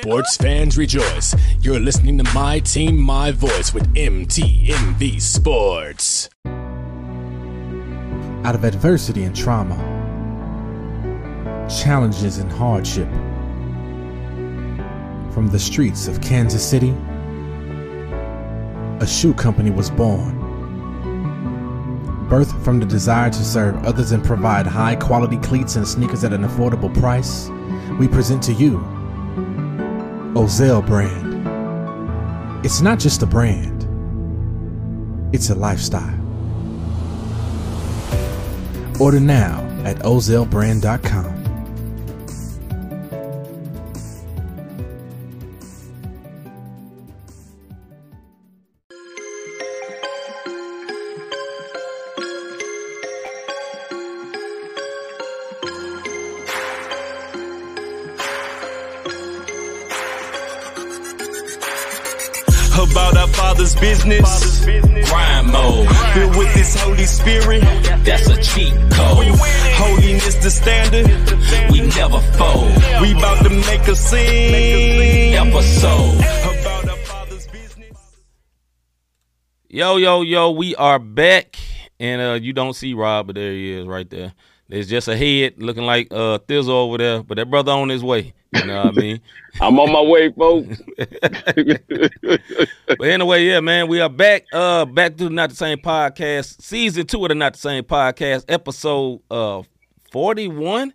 Sports fans rejoice. You're listening to My Team, My Voice with MTMV Sports. Out of adversity and trauma, challenges and hardship, from the streets of Kansas City, a shoe company was born. Birthed from the desire to serve others and provide high quality cleats and sneakers at an affordable price, we present to you Ozell brand. It's not just a brand, it's a lifestyle. Order now at ozellbrand.com. Yo, yo, yo, we are back. And uh you don't see Rob, but there he is right there. There's just a head looking like uh Thizzle over there, but that brother on his way. You know what I mean? I'm on my way, folks. But anyway, yeah, man, we are back. Uh, back to the Not the Same podcast, season two of the Not the Same podcast, episode uh forty one.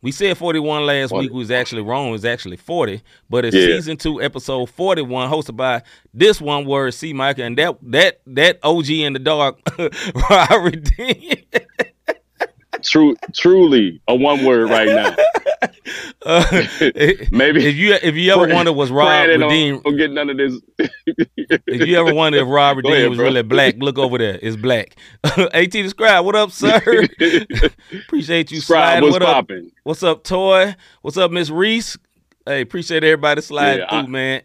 We said forty one last 40. week. We was actually wrong. It was actually forty, but it's Yeah. season two, episode forty one, hosted by this one word C. Micah, and that that that OG in the dark, Robert Dean. True, truly a one word right now. Uh, Maybe if you if you ever Pray- wonder was Rob Redeem, don't, get none of this. If you ever wonder if Rob Redeem ahead, was bro. really black, look over there. It's black. AT describe. What up, sir? appreciate you Scribe, sliding. what's what up? popping? What's up, Toy? What's up, Miss Reese? Hey, appreciate everybody sliding Yeah, through, I- man.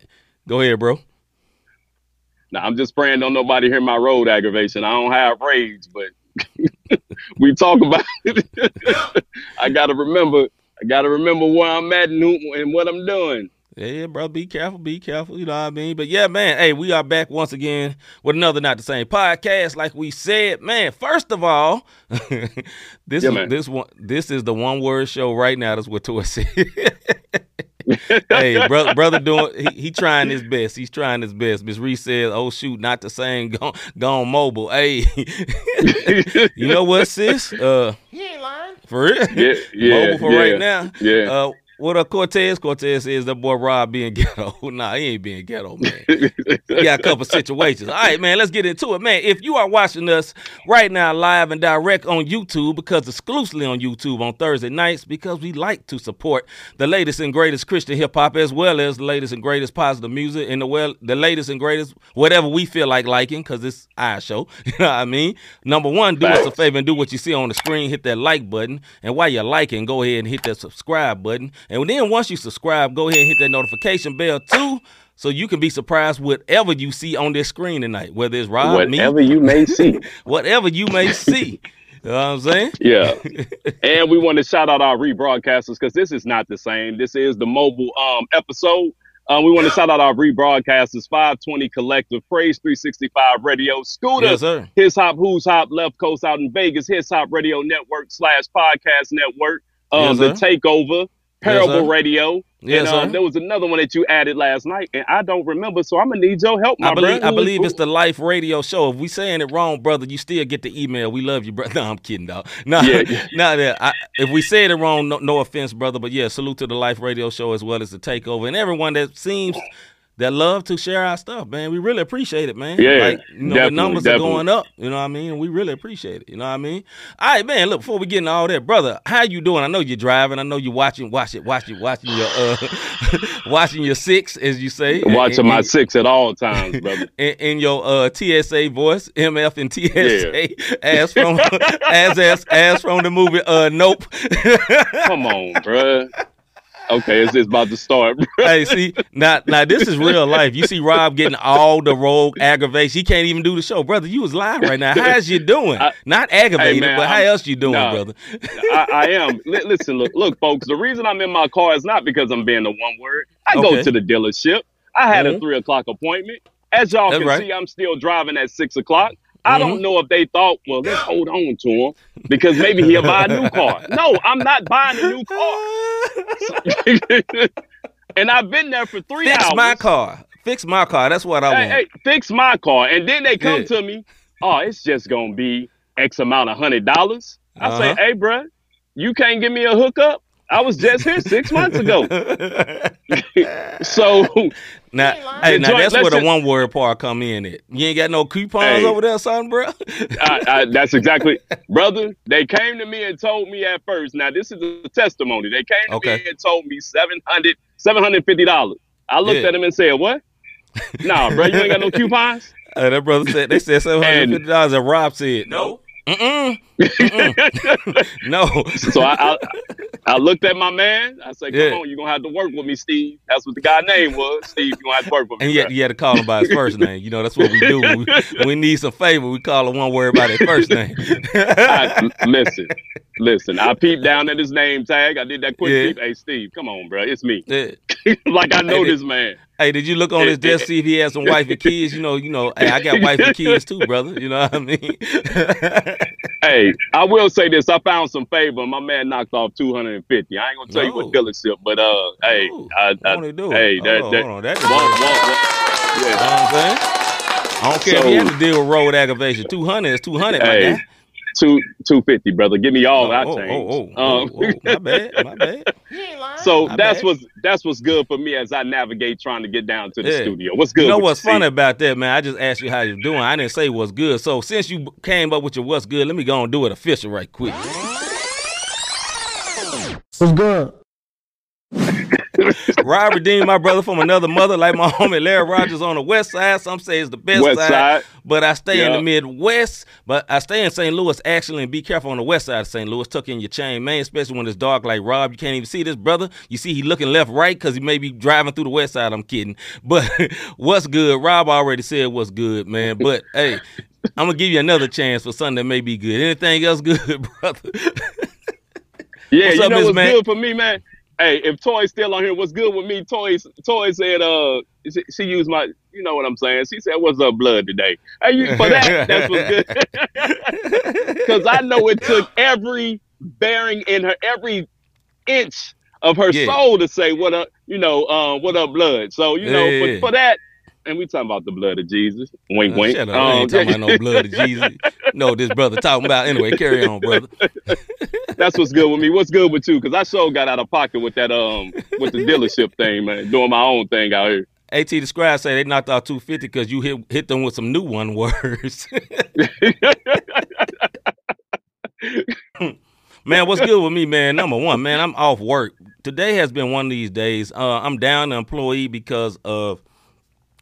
Go ahead, bro. Now I'm just praying don't nobody hear my road aggravation. I don't have rage, but we talk about it. I gotta remember. I gotta remember where I'm at and, who, and what I'm doing. Yeah, bro. Be careful. Be careful. You know what I mean? But yeah, man. Hey, we are back once again with another not the same podcast. Like we said, man. First of all, this Yeah, is man. this one. This is the one word show right now. That's what Toy said. hey, brother, brother, doing he, he trying his best. He's trying his best. Miss Reese says, "Oh shoot, not the same. Gone, gone mobile." Hey, you know what, sis? Uh, He ain't lying. for real, Yeah, yeah, mobile for yeah, right now. yeah. Uh, what up, Cortez? Cortez is that boy Rob being ghetto. nah, he ain't being ghetto, man. We got a couple situations. All right, man, let's get into it, man. If you are watching us right now live and direct on YouTube, because exclusively on YouTube on Thursday nights, because we like to support the latest and greatest Christian hip hop as well as the latest and greatest positive music and the well the latest and greatest whatever we feel like liking, because it's our show. You know what I mean? Number one, do us a favor and do what you see on the screen. Hit that like button, and while you're liking, go ahead and hit that subscribe button. And then once you subscribe, go ahead and hit that notification bell too, so you can be surprised whatever you see on this screen tonight, whether it's Rob, Whatever me, you may see. whatever you may see. You know what I'm saying? Yeah. and we want to shout out our rebroadcasters because this is not the same. This is the mobile um episode. Um, we want to shout out our rebroadcasters, 520 Collective, Praise 365 Radio, Scooter, Yes, sir. His Hop, Who's Hop, Left Coast out in Vegas, His Hop Radio Network slash Podcast Network, um, Yes, The. Takeover, Parable sir. Radio. Yes, and, um, there was another one that you added last night, and I don't remember, so I'm gonna need your help, my I believe brother. I believe it's the Life Radio Show. If we saying it wrong, brother, you still get the email. We love you, brother. No, I'm kidding, dog. No, Yeah, yeah. no, I, if we said it wrong, no, no offense, brother. But yeah, salute to the Life Radio Show as well as the Takeover and everyone that seems that love to share our stuff, man. We really appreciate it, man. Yeah, like, you know, the numbers definitely. are going up. You know what I mean? We really appreciate it. You know what I mean? All right, man. Look, before we get into all that, brother, how you doing? I know you're driving. I know you're watching, watch it, watch it, watching your uh, watching your six, as you say. watching And- my and- six at all times, brother. in, in your uh, TSA voice, MF and TSA, as from as as as from the movie uh Nope. Come on, bruh. Okay, it's just about to start. bro. hey, see, now now this is real life. You see Rob getting all the rogue aggravation. He can't even do the show, brother. You was live right now. How's you doing? I- Not aggravated, man, but how I'm- else you doing, nah. brother? I, I am. Li- listen, look, look, folks. The reason I'm in my car is not because I'm being the one word. I Okay. go to the dealership. I had Mhm. a three o'clock appointment. As y'all can right. see, I'm still driving at six o'clock. I Mhm. don't know if they thought, well, let's hold on to him because maybe he'll buy a new car. No, I'm not buying a new car. and I've been there for three Fix hours. Fix my car. Fix my car. That's what I hey, want. hey, fix my car. And then they come Yeah. to me, oh, it's just gonna be X amount of hundred dollars. I Uh-huh. say, hey, bruh, you can't give me a hookup. I was just here six months ago. So now, hey, now that's where the listen- one word part come in. It you ain't got no coupons Hey. over there, son, bro. I, I, that's exactly, brother. They came to me and told me at first. Now this is a testimony. They came to Okay. me and told me 700 750 dollars. I looked Yeah. at them and said, "What? Nah, bro, you ain't got no coupons." Hey, that brother said they said seven hundred fifty dollars, and Rob said no. Mm-mm. Mm-mm. no. So I, I I looked at my man. I said, "Come Yeah. on, you're gonna have to work with me, Steve." That's what the guy name was. Steve, you gonna have to work with me. And yet you had to call him by his first name. You know, that's what we do. When we, we need some favor, we call him one word by their first name. I, listen, listen. I peeped down at his name tag. I did that quick Yeah. peep. Hey, Steve, come on, bro. It's me. Yeah. like I know Hey, this man. Hey, did you look on his desk see if he had some wife and kids? You know, you know. Hey, I got wife and kids too, brother. You know what I mean? Hey, I will say this. I found some favor. My man knocked off 250. I ain't gonna tell you what No. dealership, but uh, hey, Ooh, I, I, he do hey, that, Hold on, that, hold on. That- one- one- You one- yeah. know what I'm saying? I don't care if you have to deal with road aggravation. Two hundred is two hundred, guy. Two two fifty, brother. Give me all that oh, change. oh, oh, oh, Um, oh, my bad, my bad. so My that's bad. what's that's what's good for me as I navigate trying to get down to the Yeah. studio. What's good? You know what's Steve? funny about that, man? I just asked you how you're doing. I didn't say what's good. So since you came up with your what's good, let me go and do it official right quick. What's good? Rob redeemed my brother from another mother, like my homie Larry Rogers on the west side. Some say it's the best West side. but I stay in the Midwest. But I stay in St. Louis actually, and be careful on the west side of St. Louis. Tuck in your chain, man, especially when it's dark like Rob. You can't even see this brother. You see he looking left, right, because he may be driving through the west side. I'm kidding. But what's good? Rob already said what's good, man. But hey, I'm gonna give you another chance for something that may be good. Anything else good, brother? Yeah, What's you up, know what's Mac? good for me, man. Hey, if Toy's still on here, what's good with me? Toy, Toy said, uh, she, she used my, you know what I'm saying. She said, "What's up, blood today?" Hey, you, for that, that's what's good. Because I know it took every bearing in her, every inch of her Yeah. soul to say, "What up?" You know, uh, "What up, blood?" So you know, Yeah. for, for that, and we talking about the blood of Jesus. Wink, Uh, wink. Shut up. I ain't Um, talking about no blood of Jesus. No, this brother talking about. Anyway, carry on, brother. That's what's good with me. What's good with you? Because I sure got out of pocket with that um with the dealership thing, man. Doing my own thing out here. AT the scribe say they knocked out 250 because you hit hit them with some new one words. man, what's good with me, man? Number one, man, I'm off work. Today has been one of these days. Uh, I'm down an employee because of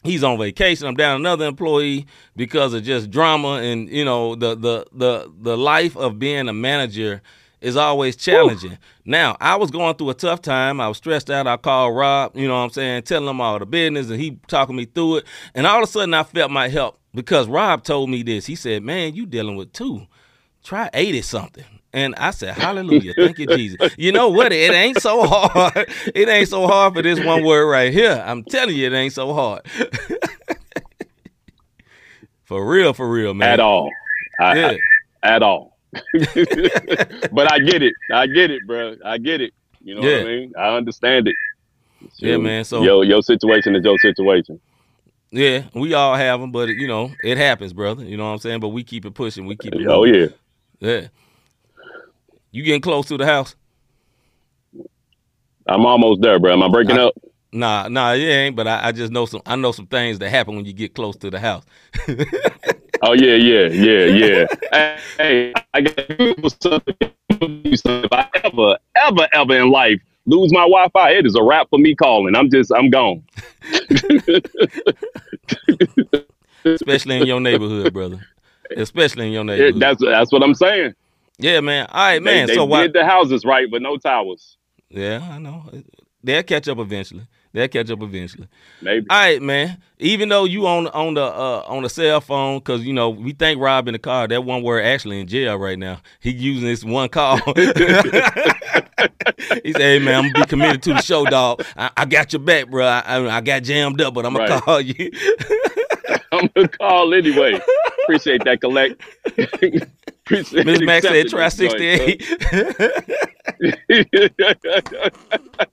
he's on vacation. I'm down another employee because of just drama and you know the the the the life of being a manager is always challenging. Now, I was going through a tough time. I was stressed out. I called Rob, you know what I'm saying, telling him all the business and he talking me through it. And all of a sudden I felt my help because Rob told me this. He said, "Man, you dealing with two. Try 80 something." And I said, Hallelujah. Thank you, Jesus. You know what? It ain't so hard. It ain't so hard for this one word right here. I'm telling you, it ain't so hard. for real, for real, man. At all. I, Yeah. I- at all. but I get it. I get it, bro. I get it. You know Yeah. what I mean? I understand it. Yeah, man. So Yo, your situation is your situation. yeah, we all have them, but you know, it happens, brother. You know what I'm saying? But we keep it pushing. We keep it. Oh moving. yeah. yeah. You getting close to the house? I'm almost there, bro. Am I breaking I- up? Nah, nah, it ain't. But I, I just know some. I know some things that happen when you get close to the house. Oh yeah, yeah, yeah, yeah. hey, hey, I got something. If I ever, ever, ever in life lose my Wi-Fi, it is a wrap for me calling. I'm just, I'm gone. especially in your neighborhood, brother. Especially in your It, neighborhood. that's that's what I'm saying. Yeah, man. All right, man. they, they so why? did the houses right, but no towers. Yeah, I know. they'll catch up eventually. They'll catch up eventually. Maybe. All right, man. Even though you on on the uh, on the cell phone, because you know we think Rob in the car. That one word actually in jail right now. He using this one call. he said, "Hey man, I'm gonna be committed to the show, dog. I, I got your back, bro. I, I, I got jammed up, but I'm gonna Right. call you." I'm gonna call anyway. Appreciate that, collect. Appreciate Miss Max said, "Try this 68."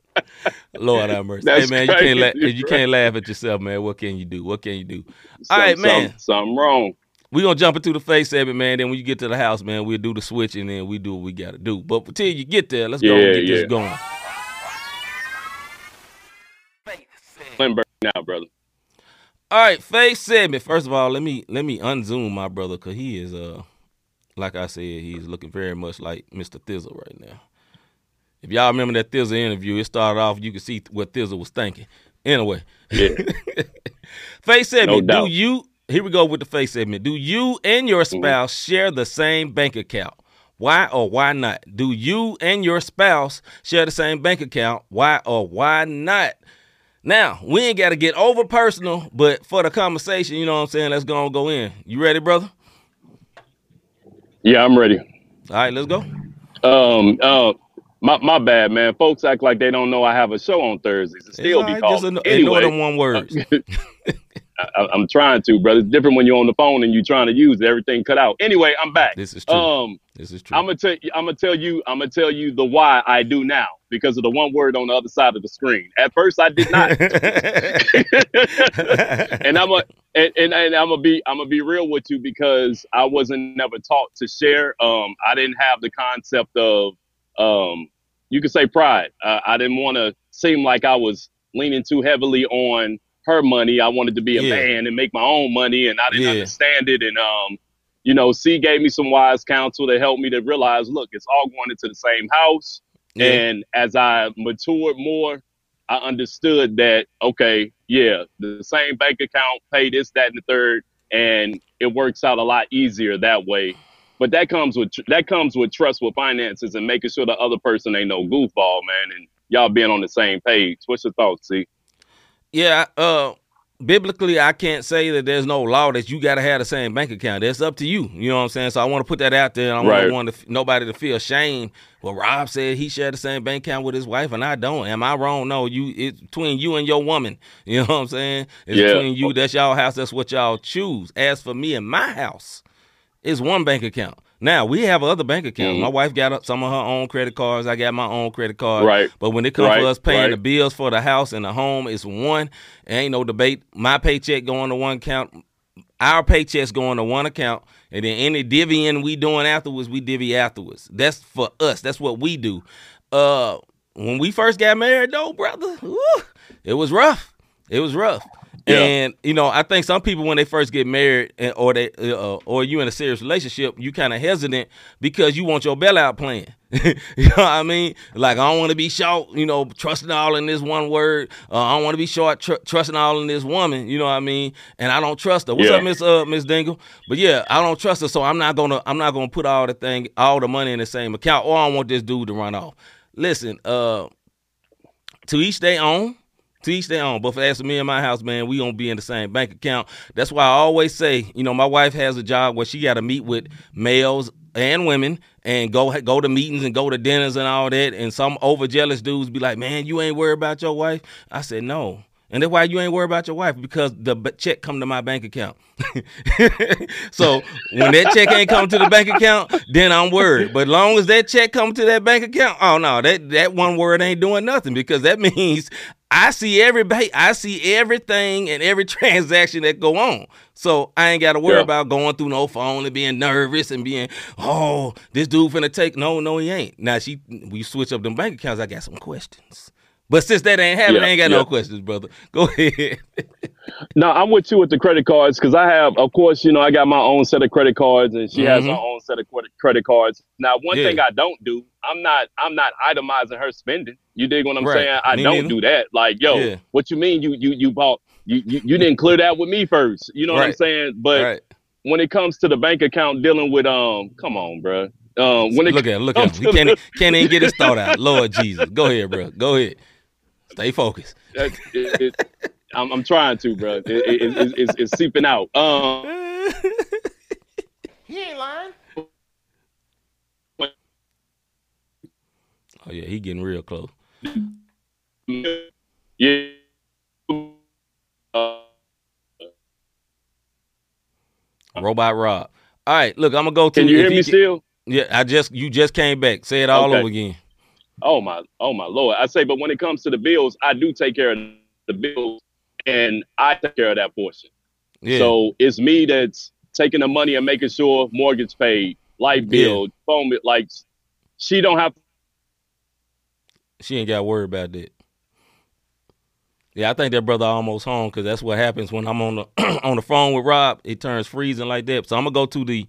Lord have mercy. That's hey man, you can't laugh. crazy, You can't laugh at yourself, man. What can you do? What can you do? son. All right, man. Something, something wrong. We're gonna jump into the face segment, man. Then when you get to the house, man, we'll do the switch and then we do what we gotta do. But until you get there, let's go and Yeah, get this yeah. going. Lindbergh now, brother. All right, face segment. First of all, let me let me unzoom my brother because he is uh like I said, he's looking very much like Mr. Thizzle right now. If y'all remember that Thizzle interview, it started off you could see what Thizzle was thinking. Anyway, Yeah. face segment. No do you here we go with the face segment. Do you and your Mm-hmm. spouse share the same bank account? Why or why not? Do you and your spouse share the same bank account? Why or why not? Now, we ain't got to get over personal, but for the conversation, you know what I'm saying? Let's go and go in. You ready, brother? Yeah, I'm ready. All right, let's go. Um, uh, my my bad, man. Folks act like they don't know I have a show on Thursdays. It still all be called. Just ignore, anyway, ignore them one words. I, I'm trying to, brother. It's different when you're on the phone and you're trying to use it. Everything cut out. Anyway, I'm back. This is true. Um, this is true. I'm gonna tell you. I'm gonna tell you. I'm gonna tell you the why I do now because of the one word on the other side of the screen. At first, I did not. and I'm a and, and, and I'm gonna be I'm gonna be real with you because I wasn't never taught to share. Um, I didn't have the concept of um, you could say pride. Uh, I didn't want to seem like I was leaning too heavily on her money. I wanted to be a Yeah. man and make my own money, and I didn't Yeah. understand it. And um, you know, C gave me some wise counsel that helped me to realize, look, it's all going into the same house. Yeah. And as I matured more, I understood that okay, yeah, the same bank account, pay this, that, and the third, and it works out a lot easier that way. But that comes with that comes with trust with finances and making sure the other person ain't no goofball, man, and y'all being on the same page. What's your thoughts, see? Yeah, uh biblically I can't say that there's no law that you got to have the same bank account. That's up to you. You know what I'm saying? So I want to put that out there. I don't want to, nobody to feel shame. Well, Rob said he shared the same bank account with his wife and I don't. Am I wrong? No, you it's between you and your woman. You know what I'm saying? It's Yeah. between you. That's y'all house. That's what y'all choose. As for me and my house, it's one bank account. Now we have other bank accounts. Mhm. My wife got up some of her own credit cards. I got my own credit card. Right. But when it comes Right, for us paying right. the bills for the house and the home, it's one. Ain't no debate. My paycheck going to one account. Our paychecks going to one account, and then any divvying we doing afterwards, we divvy afterwards. That's for us. That's what we do. Uh, when we first got married, though, brother, whew, it was rough. It was rough. Yeah. And you know, I think some people when they first get married, and, or they, uh, or you in a serious relationship, you kind of hesitant because you want your bailout plan. you know what I mean? Like I don't want to be short, you know, trusting all in this one word. Uh, I don't want to be short tr- trusting all in this woman. You know what I mean? And I don't trust her. What's Yeah. up, Miss uh, Miss Dingle? But yeah, I don't trust her, so I'm not gonna I'm not gonna put all the thing all the money in the same account. Or I want this dude to run off. Listen, uh, to each their own. To each their own. But for as for me and my house, man, we gonna be in the same bank account. That's why I always say, you know, my wife has a job where she got to meet with males and women and go go to meetings and go to dinners and all that. And some over jealous dudes be like, "Man, you ain't worried about your wife." I said, "No." And that's why you ain't worried about your wife because the check come to my bank account. so when that check ain't come to the bank account, then I'm worried. But long as that check come to that bank account, oh no, that that one word ain't doing nothing because that means I see every I see everything and every transaction that go on. So I ain't got to worry Yeah. about going through no phone and being nervous and being, oh, this dude finna take. No, no, he ain't. Now she, we switch up them bank accounts. I got some questions. But since that ain't happening, Yeah, I ain't got yeah. no questions, brother. Go ahead. No, I'm with you with the credit cards because I have, of course, you know, I got my own set of credit cards and she has mm-hmm. her own set of credit credit cards. Now, one thing I don't do, I'm not, I'm not itemizing her spending. You dig what I'm Right. saying? I Me don't neither. do that. Like, yo, Yeah. what you mean? You, you, you bought, you, you, you didn't clear that with me first. You know what I'm saying? But right. when it comes to the bank account dealing with, um, come on, bro. Um, when it look at him, look at comes him. He can't, can't even get his thought out. Lord Jesus. Go ahead, bro. Go ahead. Stay focused. That- it- it- I'm, I'm trying to, bro. It, it, it, it's, it's seeping out. Um, Oh yeah, he getting real close. yeah. Uh, Robot Rob. All right, look, I'm gonna go to. can you hear me can- still? Yeah, I just you just came back. Say it all Okay. over again. Oh my, oh my lord! I say, but when it comes to the bills, I do take care of the bills, and I take care of that portion. Yeah. So it's me that's taking the money and making sure mortgage paid, light bill, phone bill. Like she don't have. She ain't got to worry about that. Yeah, I think that brother almost home because that's what happens when I'm on the on the phone with Rob. It turns freezing like that. So I'm gonna go to the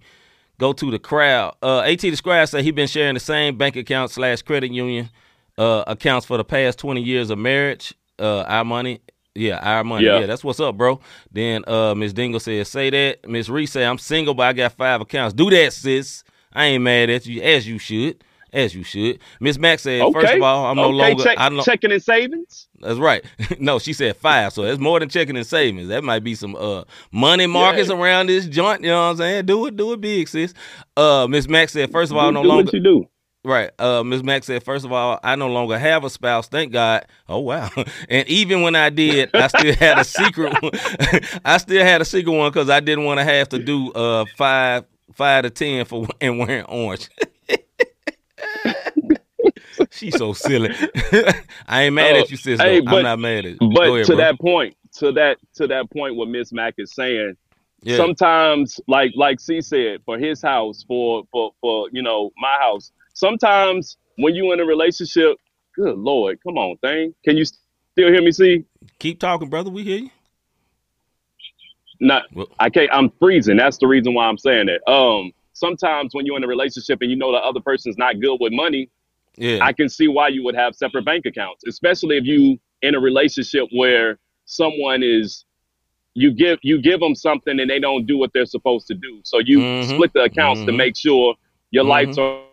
go to the crowd. Uh, At the Scribe said he been sharing the same bank account slash credit union uh, accounts for the past 20 years of marriage. Uh, our money. Yeah, our money. Yeah. Yeah. that's what's up, bro. Then uh, Miss Dingle said, "Say that." Miss Reese said, "I'm single, but I got five accounts. Do that, sis. I ain't mad at you, as you should, as you should." Miss Max said, Okay. first of all, I'm no longer. check, I no, checking in savings. that's right. no, she said five, so that's more than checking and savings. That might be some uh money markets Yeah. around this joint. You know what I'm saying? Do it, do it big, sis. Uh, Miss Max said, first of all, do, no do longer what you do. right. Uh, Miss Max said, first of all, I no longer have a spouse. Thank God. Oh wow. and even when I did, I still had a secret. one. I still had a secret one because I didn't want to have to do uh five five to ten for and wearing orange. She's so silly. I ain't mad Oh, at you, sis. hey, but- I'm not mad at you. But ahead, to bro. that point, to that to that point, what Miss Mack is saying, yeah. sometimes, like like C said, for his house, for for for you know my house, sometimes when you in a relationship, good lord, come on, thing, can you still hear me? See, Keep talking, brother. We hear you. not Well- I can't. I'm freezing. That's the reason why I'm saying that. Um, sometimes when you're in a relationship and you know the other person's not good with money, Yeah. I can see why you would have separate bank accounts, especially if you in a relationship where someone is you give you give them something and they don't do what they're supposed to do. So you Mhm. split the accounts to Mhm. make sure your Mhm. lights are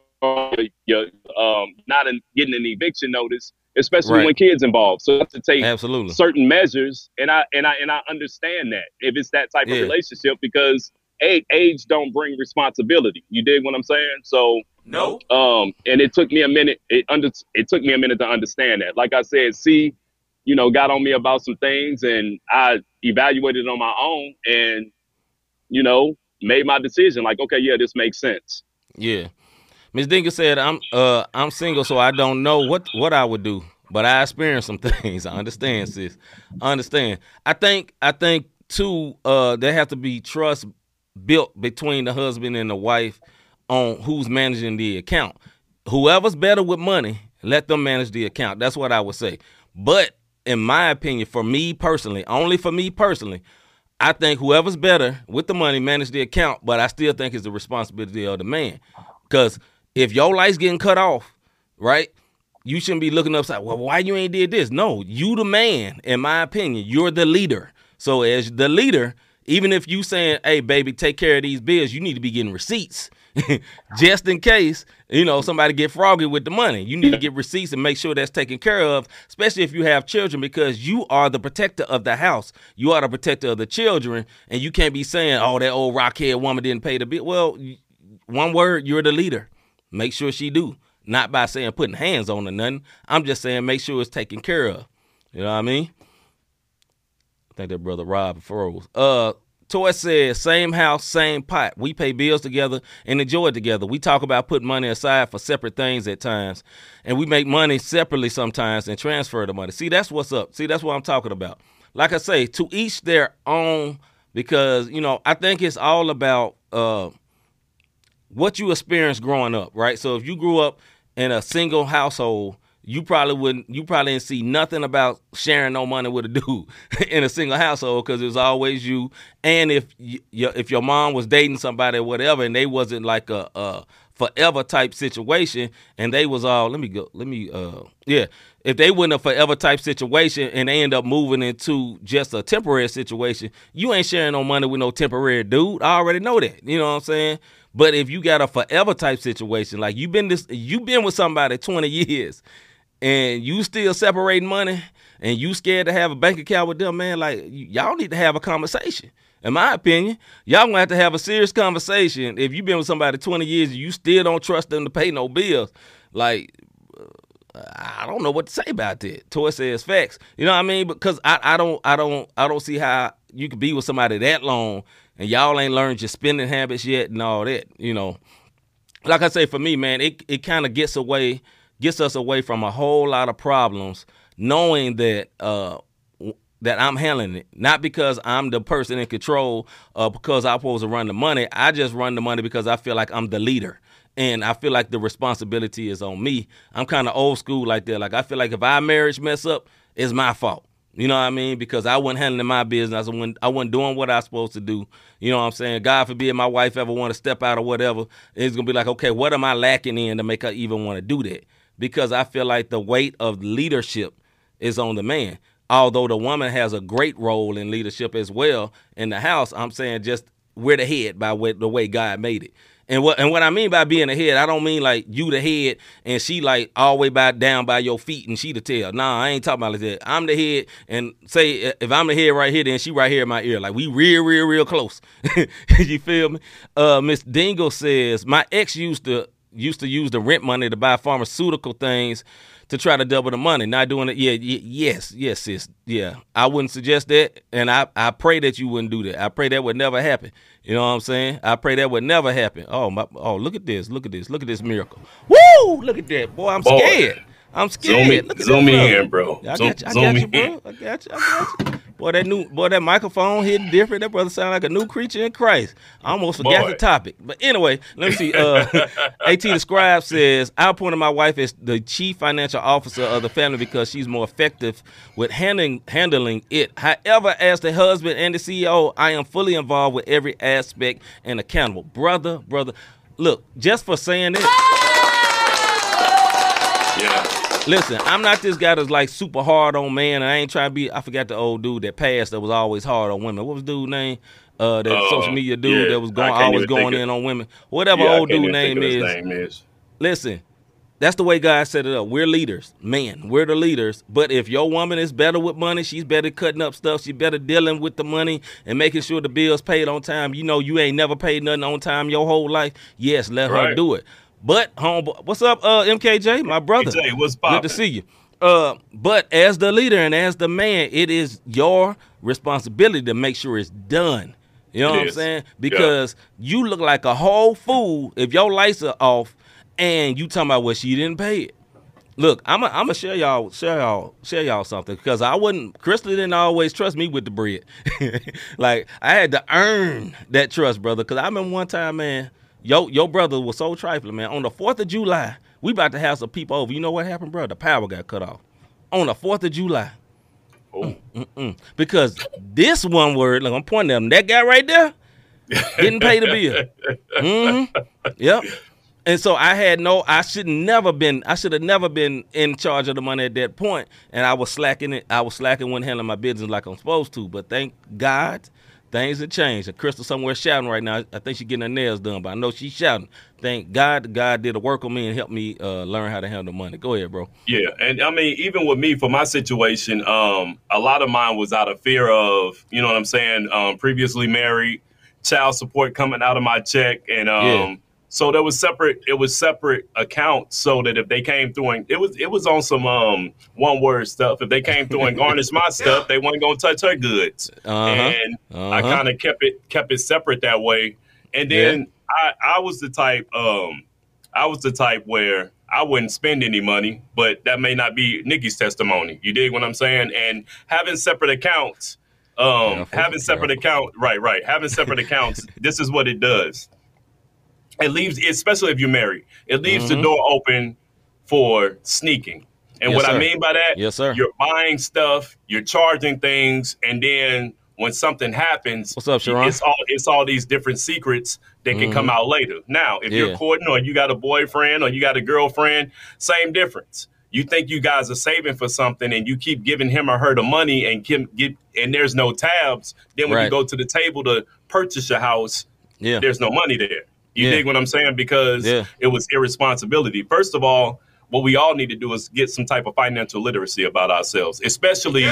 you're um, not in, getting an eviction notice, especially Right. when kids involved. So you have to take Absolutely. certain measures, and I and I and I understand that if it's that type Yeah. of relationship because age, age don't bring responsibility. You dig what I'm saying? So No. um, and it took me a minute. It under it took me a minute to understand that. Like I said, C, you know, got on me about some things, and I evaluated it on my own, and you know, made my decision. Like, okay, yeah, this makes sense. Yeah. Miss Dingle said, "I'm uh I'm single, so I don't know what what I would do, but I experienced some things. I understand, sis. I understand. I think I think too. Uh, there have to be trust built between the husband and the wife on who's managing the account. Whoever's better with money, let them manage the account. That's what I would say. But in my opinion, for me personally, only for me personally, I think whoever's better with the money manage the account, but I still think it's the responsibility of the man. Because if your lights getting cut off, right, you shouldn't be looking upside. Well, why you ain't did this? No, you the man. In my opinion, you're the leader. So as the leader, even if you saying, "Hey, baby, take care of these bills," you need to be getting receipts, just in case you know somebody get froggy with the money. You need to get receipts and make sure that's taken care of, especially if you have children, because you are the protector of the house. You are the protector of the children, and you can't be saying, "Oh, that old rockhead woman didn't pay the bill." Well, one word, you're the leader. Make sure she do. Not by saying putting hands on or nothing. I'm just saying make sure it's taken care of. You know what I mean? I think that brother Rob froze. Uh Toy says, same house, same pot. We pay bills together and enjoy it together. We talk about putting money aside for separate things at times. And we make money separately sometimes and transfer the money. See, that's what's up. See, that's what I'm talking about. Like I say, to each their own, because, you know, I think it's all about uh what you experienced growing up, right? So if you grew up in a single household, you probably wouldn't you probably didn't see nothing about sharing no money with a dude in a single household because it was always you. And if you, if your mom was dating somebody or whatever and they wasn't like a, a forever type situation and they was all let me go let me uh yeah. If they wasn't a forever type situation and they end up moving into just a temporary situation you ain't sharing no money with no temporary dude. I already know that. You know what i'm saying? But if you got a forever type situation like you've been this you've been with somebody 20 years and you still separating money and you scared to have a bank account with them, man, like y'all need to have a conversation. In my opinion, y'all gonna have to have a serious conversation. If you've been with somebody 20 years and you still don't trust them to pay no bills, like uh, I don't know what to say about that. Toy says facts. You know what I mean? Because I, I don't I don't I don't see how you could be with somebody that long and y'all ain't learned your spending habits yet and all that. You know, like I say for me, man, it it kind of gets away gets us away from a whole lot of problems, knowing that uh that I'm handling it, not because I'm the person in control, uh, because I'm supposed to run the money. I just run the money because I feel like I'm the leader and I feel like the responsibility is on me. I'm kind of old school like that. Like I feel like if our marriage mess up, it's my fault. You know what I mean? Because I wasn't handling my business. I wasn't, I wasn't doing what I was supposed to do. You know what I'm saying? God forbid my wife ever want to step out or whatever. It's gonna be like, okay, what am I lacking in to make her even want to do that? Because I feel like the weight of leadership is on the man. Although the woman has a great role in leadership as well in the house, I'm saying just we're the head by the way God made it. And what and what I mean by being the head, I don't mean like you the head and she like all the way by down by your feet and she the tail. Nah, I ain't talking about like that. I'm the head and say if I'm the head right here, then she right here in my ear. Like we real, real, real close. you feel me? Uh Miss Dingle says, my ex used to used to use the rent money to buy pharmaceutical things to try to double the money. Not doing it. Yeah, y- yes, yes, sis. Yeah, I wouldn't suggest that, and I I pray that you wouldn't do that. I pray that would never happen. You know what I'm saying? I pray that would never happen. Oh my! Oh, look at this! Look at this! Look at this miracle! Woo! Look at that, boy! I'm Boy. scared. I'm scared. Zoom in- Look at zoom in, bro. I Zoom- got you. I got you, bro. I got you. I got you. Boy, that new boy, that microphone hitting different. That brother sound like a new creature in Christ. I almost forgot Boy. the topic. But anyway, let me see. Uh, At the scribe says, I appointed my wife as the chief financial officer of the family because she's more effective with handling handling it. However, as the husband and the CEO, I am fully involved with every aspect and accountable. Brother, brother, look, just for saying it. Yeah. Listen, I'm not this guy that's like super hard on man. And I ain't trying to be. I forgot the old dude that passed that was always hard on women. What was dude name? Uh, that Uh, social media dude yeah, that was going always going in on women. Whatever Yeah, old dude name is. name is. Listen, that's the way God set it up. We're leaders, man. We're the leaders. But if your woman is better with money, she's better cutting up stuff. She's better dealing with the money and making sure the bills paid on time. You know, you ain't never paid nothing on time your whole life. Yes, let her do it. But homeboy, what's up, uh, MKJ, my brother? MKJ, what's Good to see you. Uh, but as the leader and as the man, it is your responsibility to make sure it's done. You know It what I'm is. saying? Yeah. Because you look like a whole fool if your lights are off and you talking about what she didn't pay it. Look, I'm I'm gonna share y'all share y'all share y'all something because I wouldn't. Crystal didn't always trust me with the bread. like I had to earn that trust, brother. Because I remember one time, man, yo your brother was so trifling, man. On the Fourth of July, we about to have some people over. You know what happened, bro? The power got cut off on the Fourth of July Oh, mm, mm, mm. because this one word, like I'm pointing at him, that guy right there didn't pay the bill. hmm Yep. And so I had no, I should never been, I should have never been in charge of the money at that point, and I was slacking it. I was slacking when handling my business like I'm supposed to. But thank God, things have changed. And Crystal somewhere shouting right now. I think she's getting her nails done, but I know she's shouting. Thank God, God did a work on me and helped me uh, learn how to handle money. Go ahead, bro. Yeah, and I mean, even with me for my situation, um, a lot of mine was out of fear of, you know what I'm saying, um, previously married, child support coming out of my check, and um, Yeah. So there was separate. It was separate accounts, so that if they came through and it was it was on some um one word stuff. If they came through and garnished my stuff, they weren't gonna touch her goods, Uh-huh. and I Uh-huh. kind of kept it kept it separate that way. And then I I was the type um I was the type where I wouldn't spend any money, but that may not be Nikki's testimony. You dig what I'm saying? And having separate accounts, um, having separate account, right, right, having separate accounts. This is what it does. It leaves, especially if you're married, it leaves the Mhm. door open for sneaking. And Yes, what I mean by that, Yes, sir. you're buying stuff, you're charging things, and then when something happens, What's up, Sharon? it's all it's all these different secrets that can come out later. Now, if Mm-hmm. Yeah. you're courting or you got a boyfriend or you got a girlfriend, same difference. You think you guys are saving for something and you keep giving him or her the money and give, get and there's no tabs. Then when Right. you go to the table to purchase your house, Yeah. there's no money there. You Yeah. dig what I'm saying? Because Yeah. it was irresponsibility. First of all, what we all need to do is get some type of financial literacy about ourselves, especially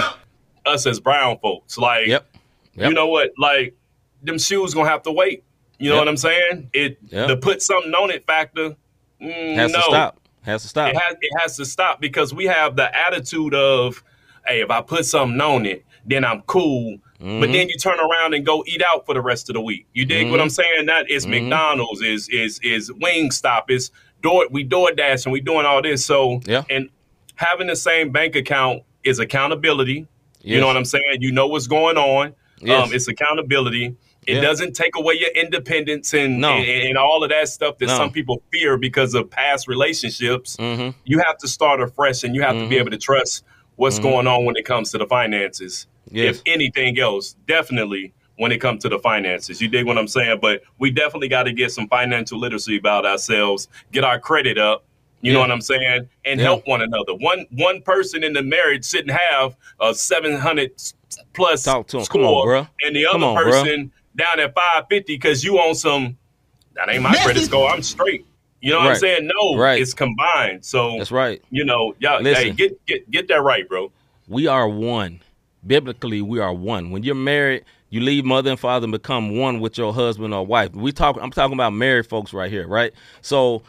us as brown folks. Like, Yep. Yep. you know what? Like, them shoes gonna have to wait. You know Yep. what I'm saying? It Yep. the put something on it factor. mm, Has no, to stop. Has to stop. it has it has to stop because we have the attitude of, hey, if I put something on it, then I'm cool. Mm-hmm. But then you turn around and go eat out for the rest of the week. You dig what I'm saying? That is Mm-hmm. McDonald's, is is is Wingstop, is door we DoorDash and we doing all this. So Yeah. and having the same bank account is accountability. You know what I'm saying? You know what's going on. Yes. Um, it's accountability. It Yeah. doesn't take away your independence and, No. and and all of that stuff that No. some people fear because of past relationships. Mm-hmm. You have to start afresh, and you have to be able to trust what's going on when it comes to the finances. Yes. If anything else, definitely when it comes to the finances. You dig what I'm saying? But we definitely got to get some financial literacy about ourselves, get our credit up. You know what I'm saying? And Yeah. help one another. One one person in the marriage shouldn't have a 700 plus Talk to 'em. score, Come on, bruh. and the Come other on, bruh. person down at 550 because you on some. That ain't my credit score. I'm straight. You know what I'm saying? No, Right. it's combined. So That's right. you know, y'all, Listen. hey, get get get that right, bro. we are one. Biblically, we are one. When you're married, you leave mother and father and become one with your husband or wife. We talk. I'm talking about married folks right here, right? So,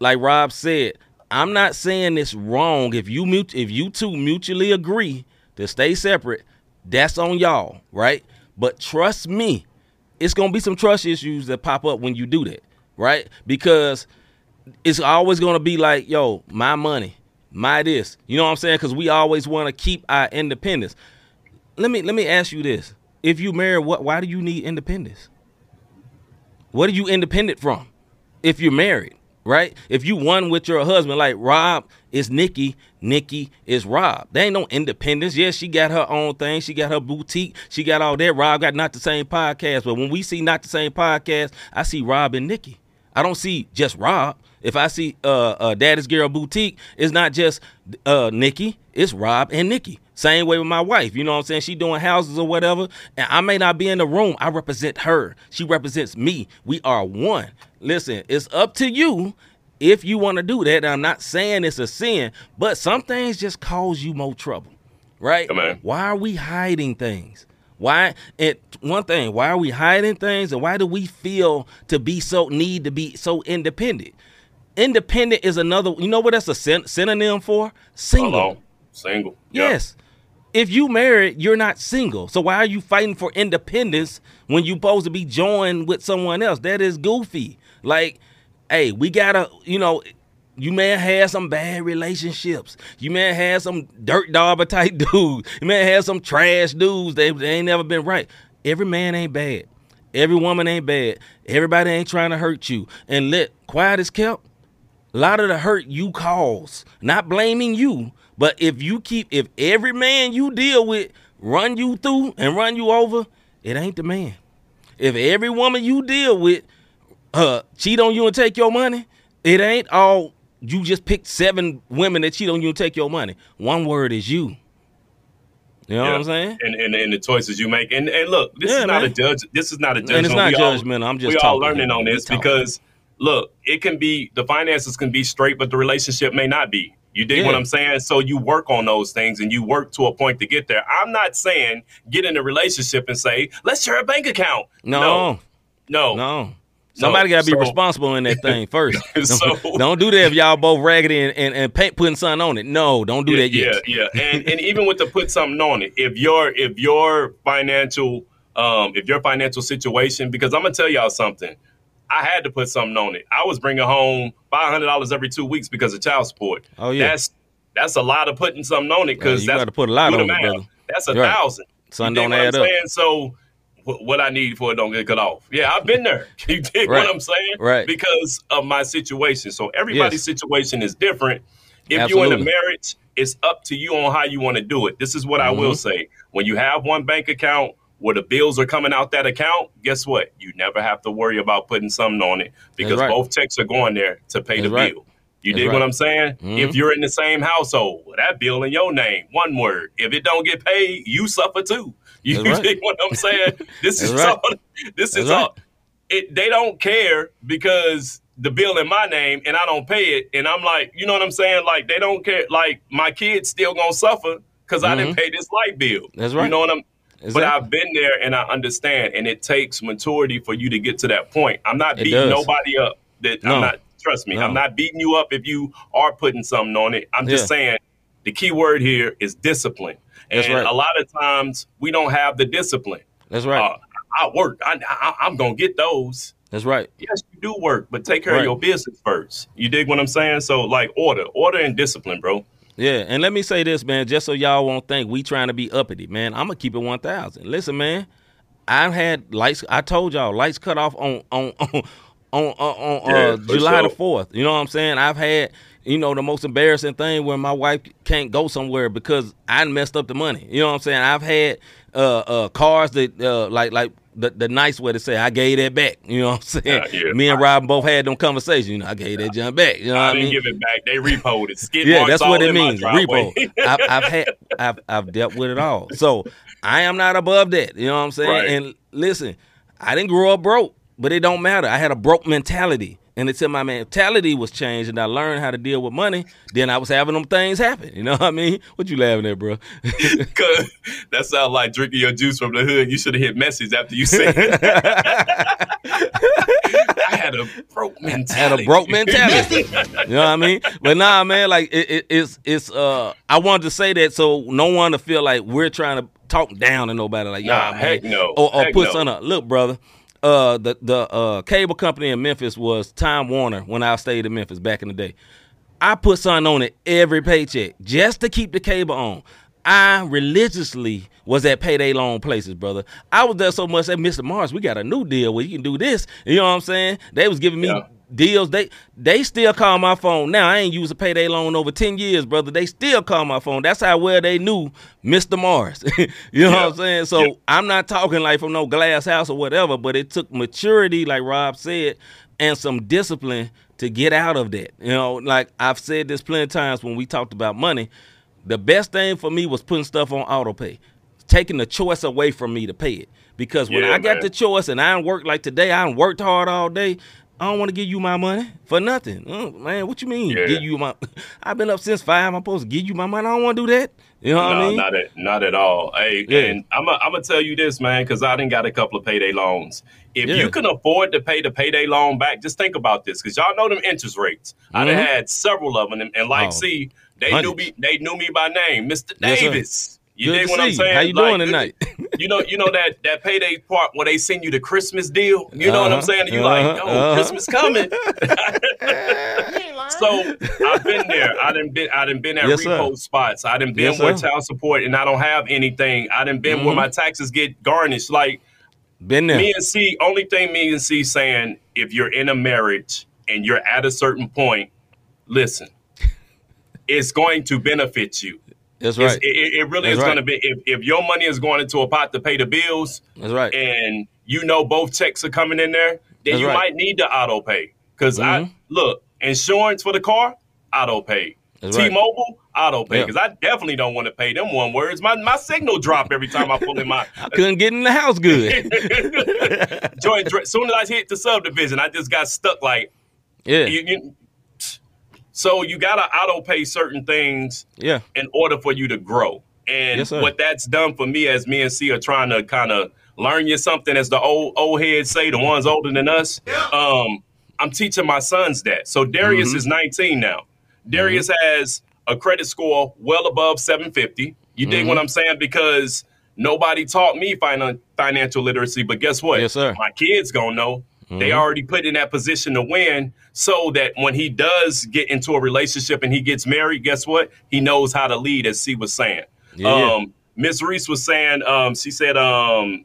like Rob said, I'm not saying it's wrong if you mut- if you two mutually agree to stay separate. That's on y'all, right? But trust me, it's gonna be some trust issues that pop up when you do that, right? Because it's always going to be like, yo, my money, my this. You know what I'm saying? Because we always want to keep our independence. Let me let me ask you this: If you marry, what? Why do you need independence? What are you independent from? If you're married, right? If you one with your husband, like Rob is Nikki, Nikki is Rob. There ain't no independence. Yes, she got her own thing. She got her boutique. She got all that. Rob got not the same podcast. But when we see not the same podcast, I see Rob and Nikki. I don't see just Rob. If I see uh, uh Daddy's Girl Boutique, it's not just uh Nikki, it's Rob and Nikki. Same way with my wife. You know what I'm saying? She doing houses or whatever. And I may not be in the room. I represent her. She represents me. We are one. Listen, it's up to you if you want to do that. I'm not saying it's a sin, but some things just cause you more trouble. Right? Come on. Why are we hiding things? Why? And one thing, why are we hiding things, and why do we feel to be so need to be so independent? Independent is another. You know what that's a syn- synonym for? Single. Hello, single. Yes. If you married, you're not single. So why are you fighting for independence when you supposed to be joined with someone else? That is goofy. Like, hey, we gotta, you know, you may have had some bad relationships. You may have had some dirt dauber type dudes. You may have had some trash dudes. They, they ain't never been right. Every man ain't bad. Every woman ain't bad. Everybody ain't trying to hurt you. And let quiet is kept. A lot of the hurt you cause, not blaming you, but if you keep, if every man you deal with run you through and run you over, it ain't the man. If every woman you deal with uh cheat on you and take your money, it ain't all you just picked seven women that cheat on you and take your money. One word is you. You know what I'm saying? And, and and the choices you make. And and look, this Yeah, is not man. a judge. This is not a judgment. And it's not We all- judgmental. I'm just we all learning on this talking. Look, it can be the finances can be straight, but the relationship may not be. You dig what I'm saying? So you work on those things and you work to a point to get there. I'm not saying get in a relationship and say, let's share a bank account. No, No. no. Somebody got to be so- responsible in that thing first. So- don't, don't do that if y'all both raggedy and, and, and paint, putting something on it. No, don't do yeah, that yet. Yeah, yeah. And and even with the put something on it, if your if your financial um if your financial situation, because I'm gonna tell y'all something, I had to put something on it. I was bringing home five hundred dollars every two weeks because of child support. Oh, yeah. that's that's a lot of putting something on it Yeah, because you gotta put a lot on it, brother. That's a Right. thousand. Son don't add up. saying? So what I need for it don't get cut off. Yeah, I've been there. You dig Right. what I'm saying? Right. Because of my situation. So everybody's situation is different. If you're in a marriage, it's up to you on how you want to do it. This is what I Mm-hmm. will say. When you have one bank account where the bills are coming out that account, guess what? You never have to worry about putting something on it because right. both checks are going there to pay That's the right. bill. You That's dig right. what I'm saying? Mhm. If you're in the same household, that bill in your name, one word. If it don't get paid, you suffer too. You That's dig what I'm saying? This is all. This is all. It, they don't care because the bill in my name and I don't pay it, and I'm like, you know what I'm saying? Like they don't care. Like my kids still gonna suffer because I didn't pay this light bill. Mm-hmm. That's right. You know what I'm. But I've been there and I understand, and it takes maturity for you to get to that point. I'm not It beating does. nobody up. That No. I'm not. Trust me, No. I'm not beating you up if you are putting something on it. I'm just Yeah. saying the key word here is discipline. And That's right. a lot of times we don't have the discipline. That's right. Uh, I work. I, I, I'm gonna get those. That's right. Yes, you do work, but take care Right. of your business first. You dig what I'm saying? So like order, order and discipline, bro. Yeah, and let me say this, man, just so y'all won't think we trying to be uppity, man. I'm gonna keep it one thousand. Listen, man, I've had lights. I told y'all lights cut off on on on on, on, on Yeah, uh, July the fourth. You know what I'm saying? I've had you know the most embarrassing thing when my wife can't go somewhere because I messed up the money. You know what I'm saying? I've had uh, uh, cars that uh, like like. The, the nice way to say I gave that back, you know what I'm saying? Yeah, yeah. Me and Robin both had them conversations. You know, I gave that junk back. You know what I I mean? give it back. They repoed it. Skid Yeah, that's what it means. Repo. I've, I've had, I've, I've dealt with it all. So I am not above that. You know what I'm saying? Right. And listen, I didn't grow up broke, but it don't matter. I had a broke mentality. And until my mentality was changed and I learned how to deal with money, then I was having them things happen. You know what I mean? What you laughing at, bro? That sounds like drinking your juice from the hood. You should have hit message after you said it. I had a broke mentality. had a broke mentality. you know what I mean? But nah, man, like it, it, it's it's uh I wanted to say that so no one to feel like we're trying to talk down to nobody like Nah, y'all man. no. Or, or put no. something up. Look, brother. Uh the the uh cable company in Memphis was Time Warner when I stayed in Memphis back in the day. I put something on it every paycheck just to keep the cable on. I religiously was at payday loan places, brother. I was there so much that Mr. Mars, we got a new deal where you can do this. You know what I'm saying? They was giving me Yeah. Deals. They they still call my phone. Now I ain't used a payday loan over 10 years, brother. They still call my phone. That's how well they knew Mr. Mars. you know what I'm saying? So Yeah. I'm not talking like from no glass house or whatever, but it took maturity, like Rob said, and some discipline to get out of that. You know, like I've said this plenty of times when we talked about money. The best thing for me was putting stuff on auto pay, taking the choice away from me to pay it. Because when Yeah, I got man. the choice and I don't like today, I worked hard all day. I don't want to give you my money for nothing. Uh, man, what you mean? Yeah. Give you my I've been up since five. I'm supposed to give you my money. I don't want to do that. You know what I mean? not at not at all. Hey, Yeah. and I'm gonna tell you this, man, because I didn't got a couple of payday loans. If Yeah. you can afford to pay the payday loan back, just think about this, because y'all know them interest rates. I done Mhm. had several of them, and, and like, Oh, see, they knew me. They knew me by name, Mr. Yes. Davis. You Good dig to what I'm saying? How you Like, doing tonight? you know, you know that that payday part where they send you the Christmas deal. You know what I'm Uh-huh, saying? And you like, uh-huh, oh, uh-huh. Christmas coming. so I've been there. I done been. I done been at Yes, sir. repo spots. I didn't been Yes, with sir. child support, and I don't have anything. I didn't been where Mhm. my taxes get garnished. Like Been there. me and C. Only thing me and C saying, if you're in a marriage and you're at a certain point, listen. It's going to benefit you. That's right. It, it- really That's is right. going to be. If, if your money is going into a pot to pay the bills, That's right. and you know both checks are coming in there, then That's you right. might need the auto pay. Because I Mhm. look, insurance for the car, auto pay. That's. T-Mobile, auto pay. Yeah. Because I definitely don't want to pay them one words. My my signal drop every time I pull in my I couldn't get in the house good. joint. As soon as I hit the subdivision, I just got stuck. Like yeah. you, you- so you gotta auto pay certain things Yeah. in order for you to grow. And Yes, what that's done for me as me and C are trying to kind of learn you something, as the old old heads say, the ones older than us. Um, I'm teaching my sons that. So Darius Mm-hmm. is 19 now. Darius has a credit score well above 750. You dig Mm-hmm. what I'm saying? Because nobody taught me finan- financial literacy, but guess what? Yes, sir. My kids gonna know. They Mhm. already put in that position to win, so that when he does get into a relationship and he gets married, guess what? He knows how to lead, as C was saying. Yeah. Um, Miss Reese was saying, um, she said, um,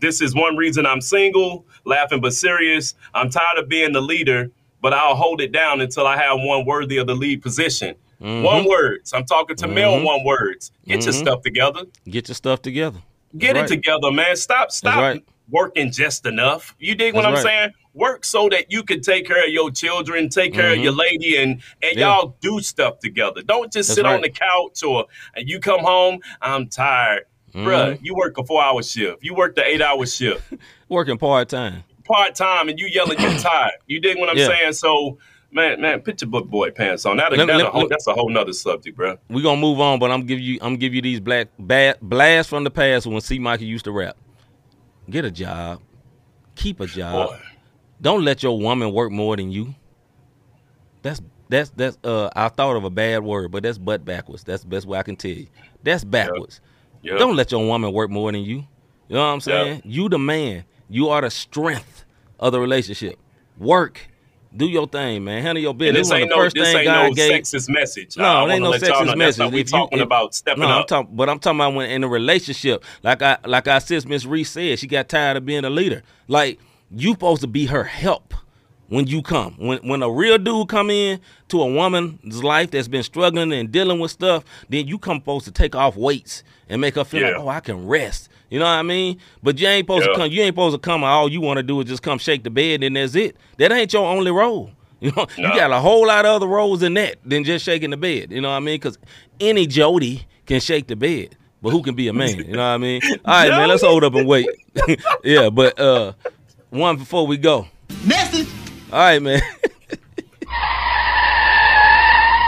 this is one reason I'm single, laughing but serious. I'm tired of being the leader, but I'll hold it down until I have one worthy of the lead position. Mhm. One words. I'm talking to male Mhm. one words. Get your Mhm. stuff together. Get your stuff together. Get That's it right. together, man. Stop, stop right. Working just enough. You dig what I'm right. saying? Work so that you can take care of your children, take care of Mhm. your lady, and and Yeah. y'all do stuff together. Don't just That's sit on the couch or and you come home. I'm tired, Mhm. bruh. You work a four hour shift. You work the eight hour shift. Working part time. part time and you yelling you're tired. You dig what I'm Yeah. saying? So man, man, put your book boy pants on. That, Let that, let- a whole, that's a whole nother subject, bro. we gonna move on, but I'm give you I'm give you these black bad blasts from the past when C Michael used to rap. Get a job. Keep a job. Boy. Don't let your woman work more than you. That's that's that's uh I thought of a bad word, but that's butt backwards. That's the best way I can tell you. That's backwards. Yeah. Don't let your woman work more than you. You know what I'm saying? Yeah. You the man. You are the strength of the relationship. Work. Do your thing, man. Handle your business. this This ain't the no first this thing ain't God no gave. sexist message. No, I it ain't no wanna let y'all sexist message. not- We If you- talking if- about stepping no, I'm up. talking, but I'm talking about when in a relationship, like I like I sis Miss Reese said, she got tired of being a leader. Like you supposed to be her help when you come. When when a real dude come in to a woman's life that's been struggling and dealing with stuff, then you come supposed to take off weights and make her feel like, oh, I can rest. You know what I mean? But you ain't supposed Yeah. to come. You ain't supposed to come. All you want to do is just come shake the bed, and that's it. That ain't your only role. You know, you got a whole lot of other roles in that than just shaking the bed. You know what I mean? Because any Jody can shake the bed, but who can be a man? You know what I mean? All right, man. Let's hold up and wait. yeah, but uh, one before we go. Nasty. All right, man.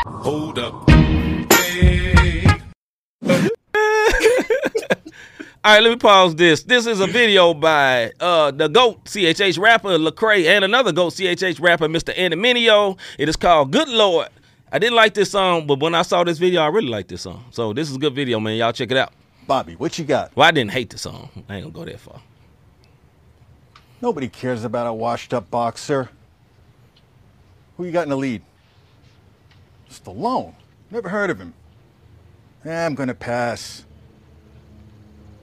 Hold up. Hey. All right, let me pause this. This is a video by uh, the GOAT CHH rapper Lecrae and another GOAT CHH rapper, Mr. Andy It is called Good Lord. I didn't like this song, but when I saw this video, I really liked this song. So this is a good video, man. Y'all check it out. Bobby, what you got? Well, I didn't hate the song. I ain't gonna go that far. Nobody cares about a washed up boxer. Who you got in the lead? Stallone. Never heard of him. Eh, I'm gonna pass.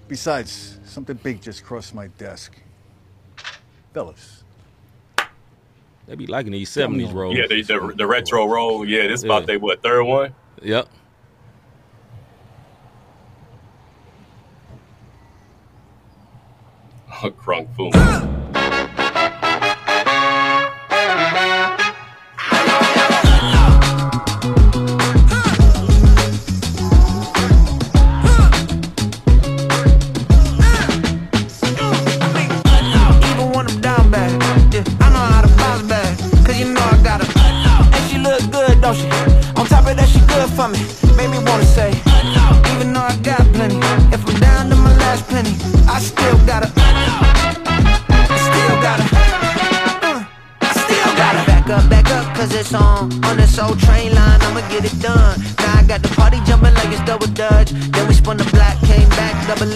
Besides, something big just crossed my desk. Fellas, They be liking these seventies on- roles. Yeah, they, the, the retro roll. Yeah, this Yeah. about they what third one? Yep. A crunk Fu.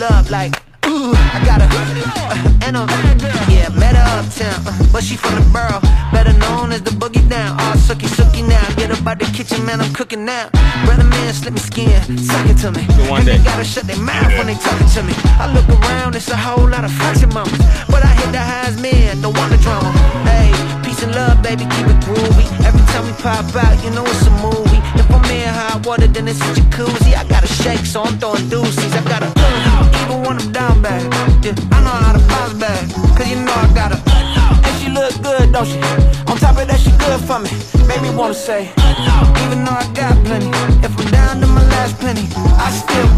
Up like. Ooh, I got her, uh, and I'm, yeah, met her uptown, uh, but she from the borough, better known as the boogie down. All sookie sookie now, get up out the kitchen, man, I'm cooking now. Brother man, slip me skin, suck it to me. one and day. they gotta shut their mouth when they talking to me. I look around, it's a whole lot of French mamas, but I hit the highs, man, don't want the drama. Hey, peace and love, baby, keep it groovy. Every time we pop out, you know it's a movie. If I'm in hot water, then it's a jacuzzi. I gotta shake, so I'm throwing deuces. I gotta, uh, even when I'm down bad, yeah, I know how to bounce back. Cause you know I got her. And she look good, don't she? On top of that, she good for me. Made me wanna say, even though I got plenty, if I'm down to my last penny, I still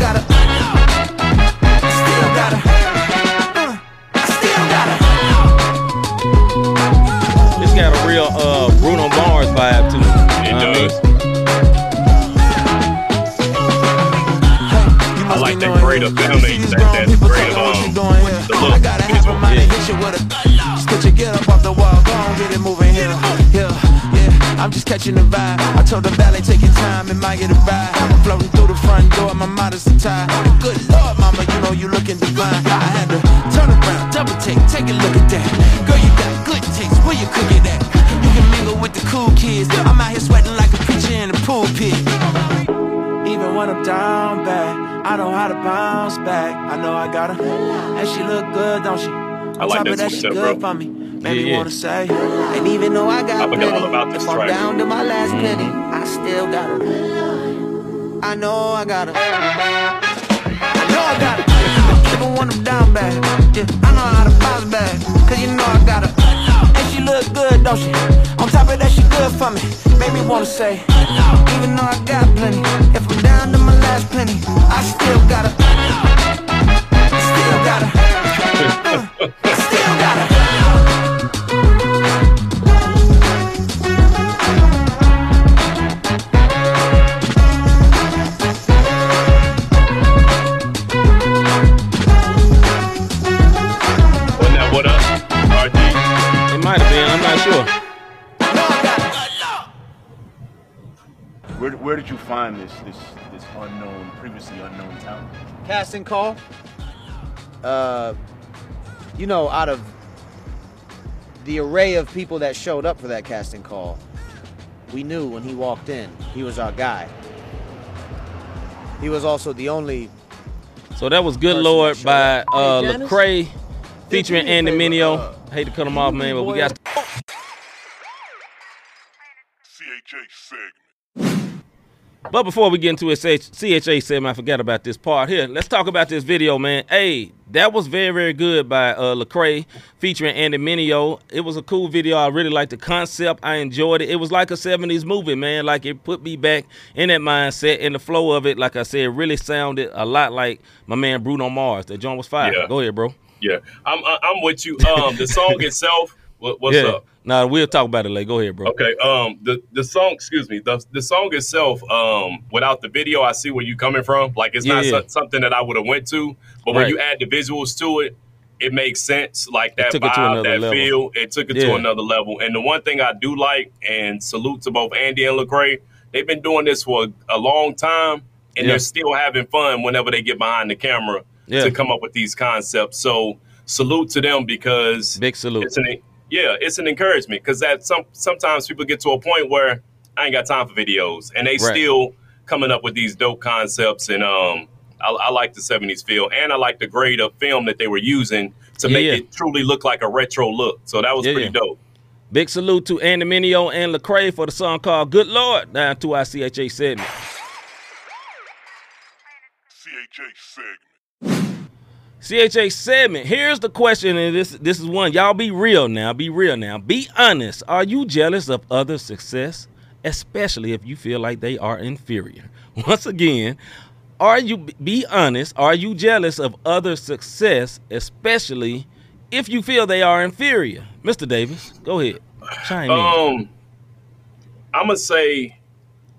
catching the vibe. I told the ballet, take your time, it might get a ride. I'm floating through the front door, my modest attire. Good lord, mama, you know you looking divine. I had to turn around, double take, take a look at that. Girl, you got good taste, where you cook it at? You can mingle with the cool kids. I'm out here sweating like a preacher in the pulpit. Even when I'm down bad, I know how to bounce back. I know I got her, and she look good, don't she? On like top that of that, too, she too, good bro. for me. Made Yeah, me yeah. wanna say, and even though I got I forgot all about this if I'm track. down to my last mm-hmm. penny, I still got her. I know I got her. I know I got her. Even when I'm down bad, yeah, I know how to bounce back. Cause you know I got her. And she look good, don't she? On top of that, she good for me. Made me wanna say, even though I got plenty, if I'm down to my last penny, I still got her. Still got her. Still got her. You find this this this unknown, previously unknown talent? Casting call. Uh, you know, out of the array of people that showed up for that casting call, we knew when he walked in, he was our guy. He was also the only. So that was Good Lord by uh, Hey, Lecrae featuring Andy favor, Mineo. uh, Hate to cut him off, man, but we got. But before we get into his CHA segment, I forgot about this part here. Let's talk about this video, man. Hey, that was very, very good by uh, Lecrae featuring Andy Mineo. It was a cool video. I really liked the concept. I enjoyed it. It was like a 70s movie, man. Like it put me back in that mindset and the flow of it. Like I said, really sounded a lot like my man Bruno Mars. That joint was fire. Yeah. Go ahead, bro. Yeah, I'm I'm with you. Um, the song itself. What, what's yeah. up? Nah, we'll talk about it later. Go ahead, bro. Okay. Um, the the song. Excuse me. The the song itself. Um, without the video, I see where you're coming from. Like it's Yeah, not yeah. so- something that I would have went to, but when Right. you add the visuals to it, it makes sense. Like that vibe, that level. feel. It took it Yeah. to another level. And the one thing I do like, and salute to both Andy and Lecrae, they've been doing this for a, a long time, and they're still having fun whenever they get behind the camera to come up with these concepts. So salute to them because big salute. It's an yeah, it's an encouragement because that some sometimes people get to a point where I ain't got time for videos, and they Right. still coming up with these dope concepts. And um, I, I like the '70s feel, and I like the grade of film that they were using to Yeah, make yeah. it truly look like a retro look. So that was Yeah, pretty yeah. dope. Big salute to Andy Mineo and Lecrae for the song called Good Lord. Down to our CHA segment. CHA segment. Here's the question, and this this is one. Y'all be real now. Be real now. Be honest. Are you jealous of others' success, especially if you feel like they are inferior? Once again, are you be honest? Are you jealous of others' success, especially if you feel they are inferior? Mr. Davis, go ahead. Chime in. Um, I'm gonna say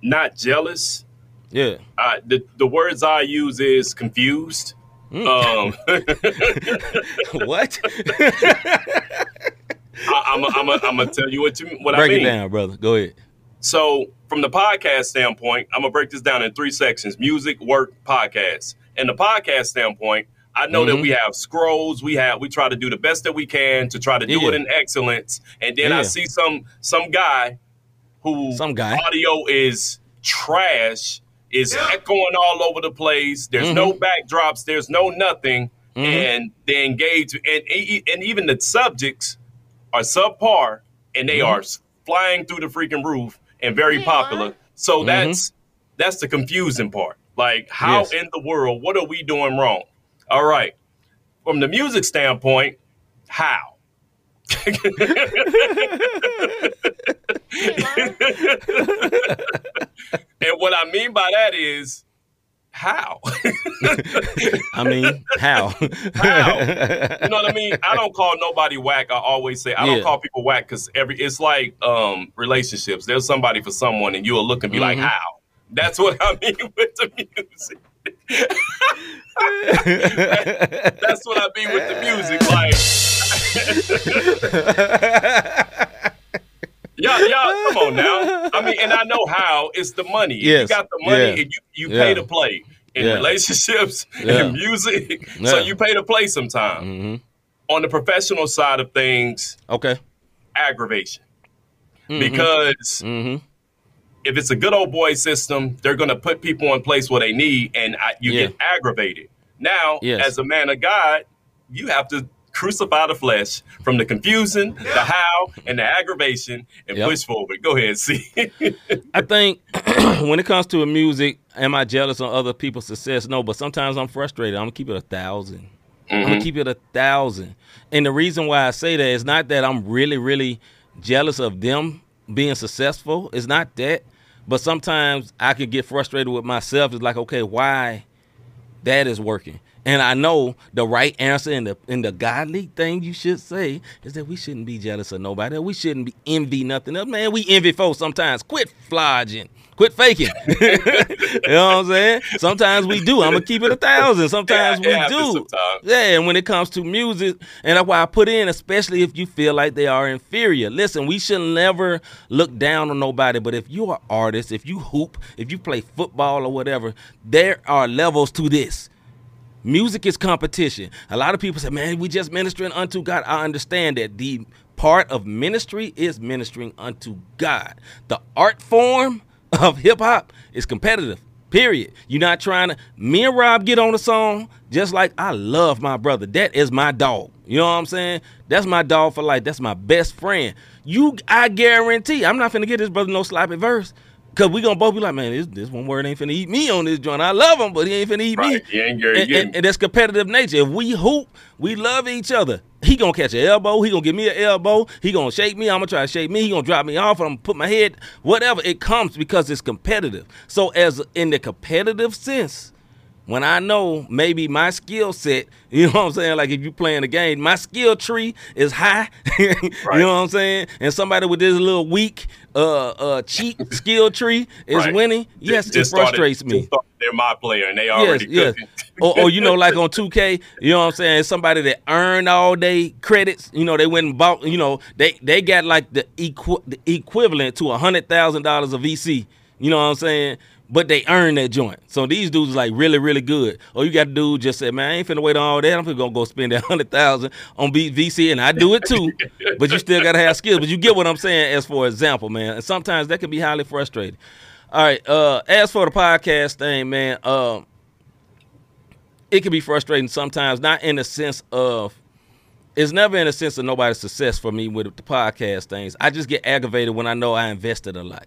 not jealous. Yeah. Uh, the the words I use is confused. Mm. Um, what? I, I'm I'm I'm gonna tell you what you what Break I mean. Break it down, brother. Go ahead. So, from the podcast standpoint, I'm gonna break this down in three sections: music, work, podcast. And the podcast standpoint, I know that Mhm. we have scrolls. We have we try to do the best that we can to try to do Yeah. it in excellence. And then I see some some guy who Some guy. audio is trash, is echoing all over the place. There's no Mhm. backdrops. There's no nothing. Mhm. And they engage, and e- and even the subjects are subpar, and they Mhm. are flying through the freaking roof and very popular. So Mhm. that's that's the confusing part. Like, how Yes. in the world? What are we doing wrong? All right, from the music standpoint, how? and what I mean by that is how. I mean, how? How? you know what I mean? I don't call nobody whack. I always say I don't call people whack because every it's like um relationships. There's somebody for someone, and you'll look and be like, Mhm. how? That's what I mean with the music. That's what I mean with the music. Like, y'all, y'all, come on now. I mean, and I know how. It's the money. If you got the money, Yeah. and you, you Yeah. pay to play in Yeah. relationships, in music. So you pay to play sometime. Mhm. On the professional side of things, Okay. aggravation. Mhm. Because Mhm. If it's a good old boy system, they're going to put people in place where they need, and I, you Yeah. get aggravated. Now, Yes. as a man of God, you have to crucify the flesh from the confusion, the how, and the aggravation, and Yep. push forward. Go ahead, and see. I think when it comes to a music, am I jealous on other people's success? No, but sometimes I'm frustrated. I'm gonna keep it a 1000 i I'm mm-hmm. gonna keep it a thousand. And the reason why I say that is not that I'm really, really jealous of them being successful. It's not that. But sometimes I could get frustrated with myself. It's like, okay, why that is working? And I know the right answer and the the godly thing you should say is that we shouldn't be jealous of nobody. We shouldn't be envy nothing else. Man, we envy folks sometimes. Quit flogging. Quit faking. you know what I'm saying? Sometimes we do. I'm gonna keep it a thousand. Sometimes Yeah, we do. sometimes. Yeah, and when it comes to music, and that's why I put in, especially if you feel like they are inferior. Listen, we should never look down on nobody, but if you are artist, if you hoop, if you play football or whatever, there are levels to this. Music is competition. A lot of people say, man, we just ministering unto God. I understand that the part of ministry is ministering unto God. The art form of hip hop is competitive. Period. You're not trying to. Me and Rob get on a song just like I love my brother. That is my dog. You know what I'm saying? That's my dog for life. That's my best friend. You, I guarantee, I'm not finna get this brother no sloppy verse. Cause we gonna both be like, man, this, this one word ain't finna eat me on this joint. I love him, but he ain't finna eat me. Right. Ain't And, and, and that's competitive nature. If we hoop, we love each other. He gonna catch an elbow. He gonna give me an elbow. He gonna shake me. I'm gonna try to shake me. He gonna drop me off. I'm gonna put my head. Whatever it comes because it's competitive. So as in the competitive sense, when I know maybe my skill set, you know what I'm saying? Like if you playing a game, my skill tree is high. you know what I'm saying? And somebody with this little weak, uh, uh, cheap skill tree is Right. winning. Yes, Just it frustrates started- me. they're my player, and they already yes, yes. or, or you know, like on 2K, you know what I'm saying? Somebody that earned all day credits, you know, they went and bought, you know, they they got like the, equi- the equivalent to a hundred thousand dollars of VC. You know what I'm saying? But they earn that joint. So these dudes like really, really good. Or you got a dude just say, man, I ain't finna wait on all that. I'm finna gonna go spend that hundred thousand on B- VC, and I do it too. but you still gotta have skills. But you get what I'm saying, as for example, man. And sometimes that can be highly frustrating. All right. Uh, as for the podcast thing, man, um, it can be frustrating sometimes, not in the sense of it's never in the sense of nobody's success for me with the podcast things. I just get aggravated when I know I invested a lot.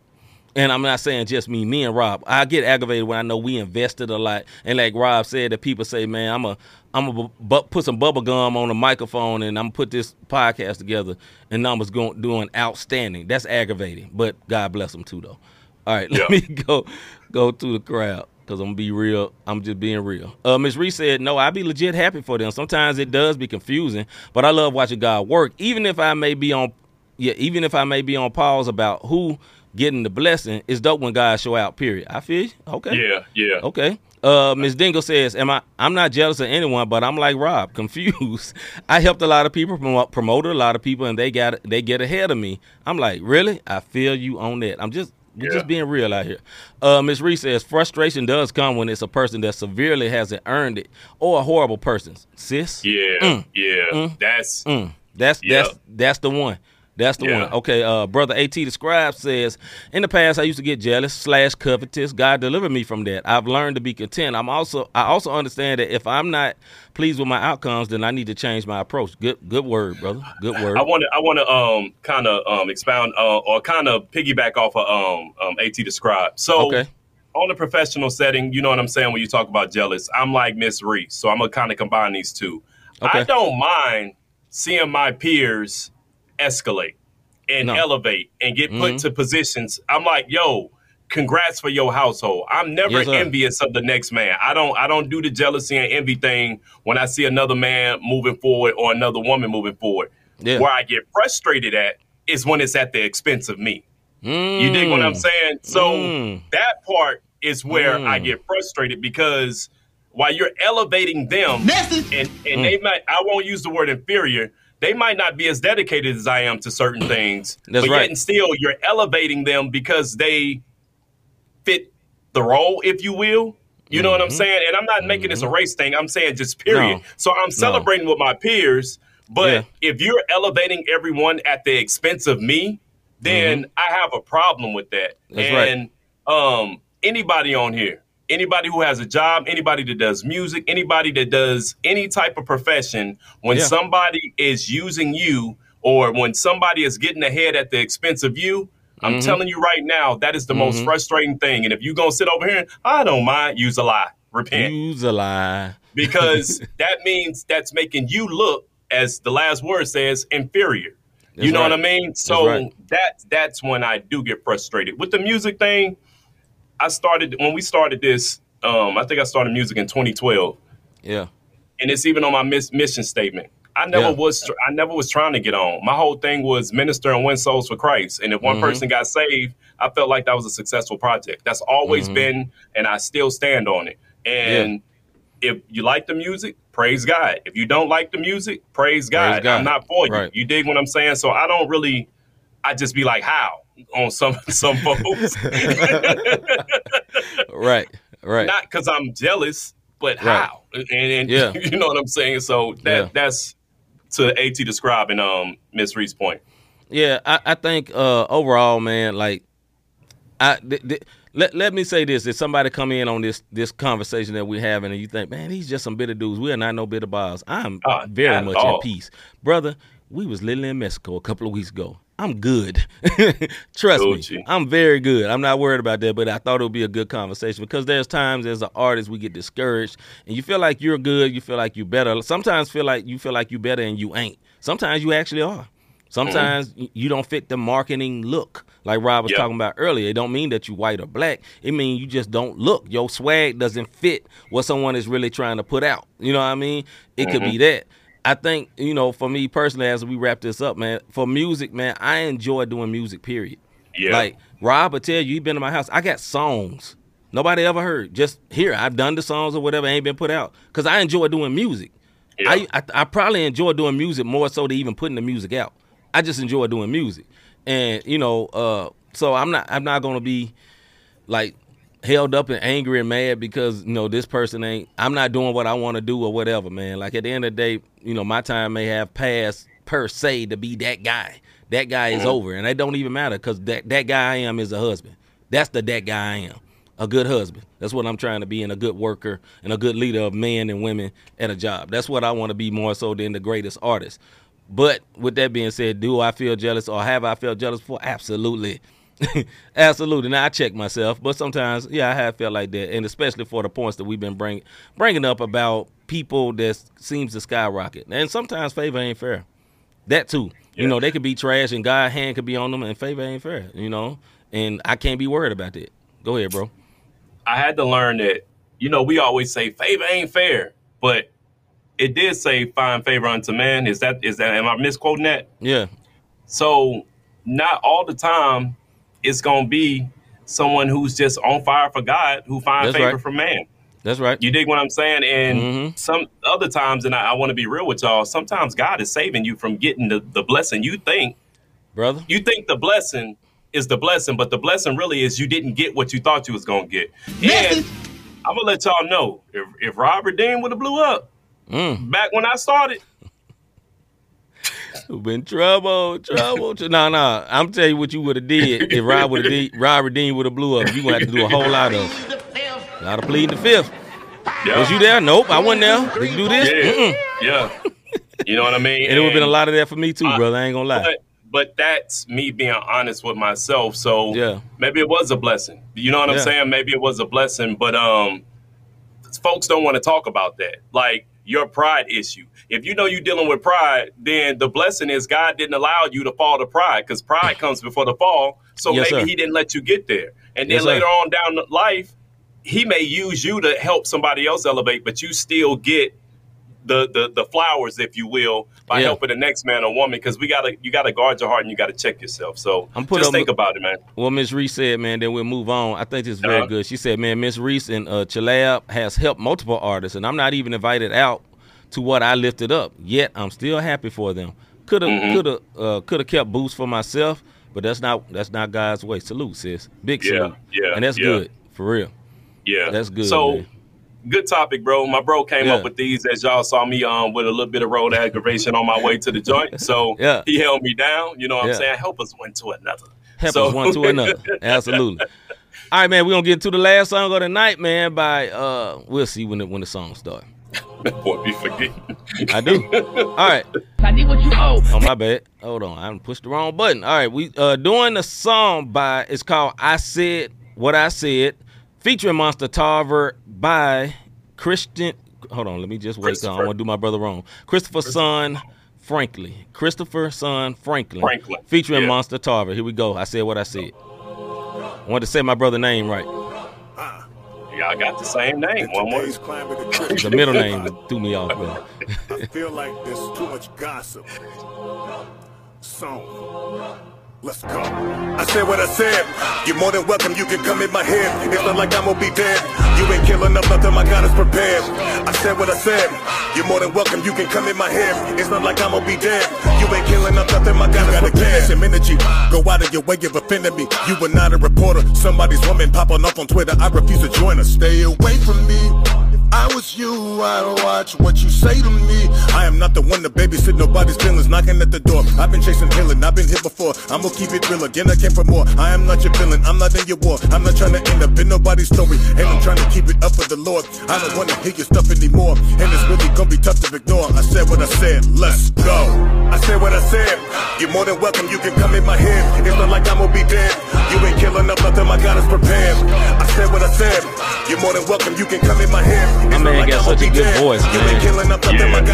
And I'm not saying just me, me and Rob. I get aggravated when I know we invested a lot. And like Rob said, that people say, "Man, I'm a, I'm a bu- put some bubble gum on the microphone and I'm gonna put this podcast together." And numbers going doing outstanding. That's aggravating. But God bless them too, though. All right, let me go go to the crowd because I'm gonna be real. I'm just being real. Uh, Miss Reese said, "No, I be legit happy for them. Sometimes it does be confusing, but I love watching God work. Even if I may be on, yeah, even if I may be on pause about who getting the blessing, it's dope when God show out. Period. I feel you. Okay. Yeah, yeah. Okay. Uh, Ms. Dingle says, "Am I? I'm not jealous of anyone, but I'm like Rob, confused. I helped a lot of people, promote, promoted a lot of people, and they got they get ahead of me. I'm like, really? I feel you on that. I'm just we're just being real out here. Uh, Ms. Reese says, frustration does come when it's a person that severely hasn't earned it, or a horrible person. Sis, Yeah, Mm. yeah. That's Mm. That's Yeah. that's that's the one. That's the Yeah. one. Okay, uh, brother At the scribe says, in the past I used to get jealous slash covetous. God delivered me from that. I've learned to be content. I'm also I also understand that if I'm not pleased with my outcomes, then I need to change my approach. Good good word, brother. Good word. I want to I want to um kind of um expound uh, or kind of piggyback off of um um At describe. So Okay. on a professional setting, you know what I'm saying when you talk about jealous, I'm like Miss Reese, so I'm gonna kind of combine these two. Okay. I don't mind seeing my peers escalate and No. elevate and get put Mhm. to positions. I'm like, yo, congrats for your household. I'm never Yes, envious of the next man. I don't I don't do the jealousy and envy thing when I see another man moving forward or another woman moving forward. Yeah. Where I get frustrated at is when it's at the expense of me. You dig what I'm Mm. saying? So Mm. that part is where I Mm. get frustrated because while you're elevating them and, and Mm. they might I won't use the word inferior, they might not be as dedicated as I am to certain things. That's but right. yet and still you're elevating them because they fit the role, if you will. You know what I'm Mhm. saying? And I'm not making this a race thing. I'm saying just period. No. So I'm celebrating with my peers, but Yeah. if you're elevating everyone at the expense of me, then I have a problem with that. Mm-hmm. That's right. and um anybody on here, anybody who has a job, anybody that does music, anybody that does any type of profession, when Yeah. somebody is using you or when somebody is getting ahead at the expense of you, I'm Mhm. telling you right now, that is the most Mhm. frustrating thing. And if you're gonna sit over here, and, I don't mind, use a lie. Repent Use a lie. because that means that's making you look, as the last word says, inferior. That's you know right. what I mean? So right. that that's when I do get frustrated with the music thing. I started when we started this. Um, I think I started music in 2012. Yeah. and it's even on my miss, mission statement. I never Yeah. was. I never was trying to get on. My whole thing was minister and win souls for Christ. And if one Mhm. person got saved, I felt like that was a successful project. That's always Mhm. been, and I still stand on it. And if you like the music, praise God. If you don't like the music, praise God. God. I'm not for you. Right. You dig what I'm saying? So I don't really. I just be like, how on some some folks. Right. Right. Not because I'm jealous, but Right. how? And, and Yeah. you know what I'm saying. So that Yeah. that's to At describing um Miss Reed's point. Yeah, I, I think uh, overall, man, like, I th- th- let let me say this: if somebody come in on this this conversation that we're having, and you think, man, these just some bitter dudes, we are not no bitter balls. I'm Uh, very much all. at peace, brother. We was literally in Mexico a couple of weeks ago. I'm good. Trust Gucci. me, I'm very good. I'm not worried about that, but I thought it would be a good conversation because there's times as an artist we get discouraged and you feel like you're good, you feel like you're better. Sometimes feel like you feel like you're better and you ain't. Sometimes you actually are. Sometimes y- you don't fit the marketing look. Like Rob was Yeah. talking about earlier, it don't mean that you white or black. It means you just don't look. Your swag doesn't fit what someone is really trying to put out. You know what I mean? It could be that. I think, you know, for me personally, as we wrap this up, man, for music, man, I enjoy doing music, period. Yeah. Like Rob will tell you, he been to my house. I got songs nobody ever heard. Just here, I've done the songs or whatever, ain't been put out because I enjoy doing music. Yeah. I, I I probably enjoy doing music more so than even putting the music out. I just enjoy doing music, and you know, uh, so I'm not I'm not gonna be like held up and angry and mad because you know this person ain't I'm not doing what I want to do or whatever, man. Like at the end of the day, you know, my time may have passed per se to be that guy. That guy is mm-hmm. over, and it don't even matter because that that guy I am is a husband. That's the that guy I am, a good husband. That's what I'm trying to be, and a good worker and a good leader of men and women at a job. That's what I want to be more so than the greatest artist. But with that being said, do I feel jealous or have I felt jealous before? Absolutely. Absolutely. Now I check myself, but sometimes, yeah, I have felt like that, and especially for the points that we've been bring, bringing up about people that seems to skyrocket, and sometimes favor ain't fair. That too, you know, they could be trash, and God hand could be on them, and favor ain't fair, you know, and I can't be worried about that. Go ahead, bro. I had to learn that, you know, we always say favor ain't fair, but it did say find favor unto man. Is that is that am I misquoting that? Yeah, So not all the time it's gonna be someone who's just on fire for God who finds That's favor right. from man. that's right. You dig what I'm saying? And Mhm. some other times, and I, I want to be real with y'all, sometimes God is saving you from getting the, the blessing you think. brother. You think the blessing is the blessing, but the blessing really is you didn't get what you thought you was gonna get. And I'm gonna let y'all know if, if Robert Dean would have blew up Mm. back when I started, You've been trouble, trouble. tr- No, no. I'm telling you what you would have did if Rob would have did, Robert Dean would have blew up. You gonna have to do a whole lot of, a lot of pleading the fifth. yeah, Was you there? Nope, I wasn't there. Did you do this? Yeah. Mm-mm. yeah, you know what I mean. And it would have been a lot of that for me too, Uh, brother. I ain't gonna lie. But, but that's me being honest with myself. So Yeah. maybe it was a blessing. You know what I'm saying? Maybe it was a blessing, but um, folks don't want to talk about that. Like your pride issue. If you know you're dealing with pride, then the blessing is God didn't allow you to fall to pride because pride comes before the fall. So Yes, maybe sir. He didn't let you get there. And then Yes, sir. later on down the life, He may use you to help somebody else elevate, but you still get the the, the flowers, if you will, by Yeah. helping the next man or woman. Because we gotta you gotta guard your heart and you gotta check yourself. So I'm just up- think about it, man. Well, Miss Reese said, man, then we'll move on. I think this is very Uh-huh. good. She said, man, Miss Reese and uh, Chalab has helped multiple artists, and I'm not even invited out to what I lifted up. Yet I'm still happy for them. Could have, Mhm. could have, uh, could have kept boost for myself, but that's not that's not God's way. Salute, sis. Big Yeah, salute. yeah, and that's yeah. good for real. Yeah, That's good, So. man. Good topic, bro. My bro came Yeah. up with these as y'all saw me um with a little bit of road aggravation on my way to the joint. So Yeah. he held me down. You know what. I'm saying? Help us one to another. Help So- us one to another. Absolutely. All right, man. We're gonna get to the last song of the night, man. By uh, we'll see when the when the song start. Boy, be forgetting. I do. All right. I need what you owe. Oh my bad. Hold on, I pushed the wrong button. All right, we uh doing the song by it's called "I Said What I Said," featuring Monster Tarver by Christian. Hold on, let me just wait. 'cause I don't want to do my brother wrong. Christopher Son Franklin. Christopher Son Franklin. Franklin. Featuring Yeah. Monster Tarver. Here we go. I said what I said. I wanted to say my brother name right. Y'all got the same name. One more. The middle name threw me off. Man. I feel like there's too much gossip. So, let's go. I said what I said. You're more than welcome. You can come in my head. It's not like I'm gonna be dead. You ain't killing up nothing. My God is prepared. I said what I said. You're more than welcome. You can come in my head. It's not like I'm gonna be dead. You ain't killing up nothing. My God is prepared. Some energy. Go out of your way of offending me. You were not a reporter. Somebody's woman popping off on Twitter. I refuse to join her. Stay away from me. I was you, I'd watch what you say to me. I am not the one to babysit nobody's feelings, knocking at the door. I've been chasing healing, I've been hit before. I'm gonna keep it real again, I came for more. I am not your villain, I'm not in your war. I'm not trying to end up in nobody's story, and I'm trying to keep it up for the Lord. I don't wanna hear your stuff anymore, and it's really gonna be tough to ignore. I said what I said, let's go. I said what I said, you're more than welcome, you can come in my head. It's not like I'm gonna be dead. You ain't killing up nothing, my God is prepared. I said what I said, you're more than welcome, you can come in my head. My man got such a good voice, man.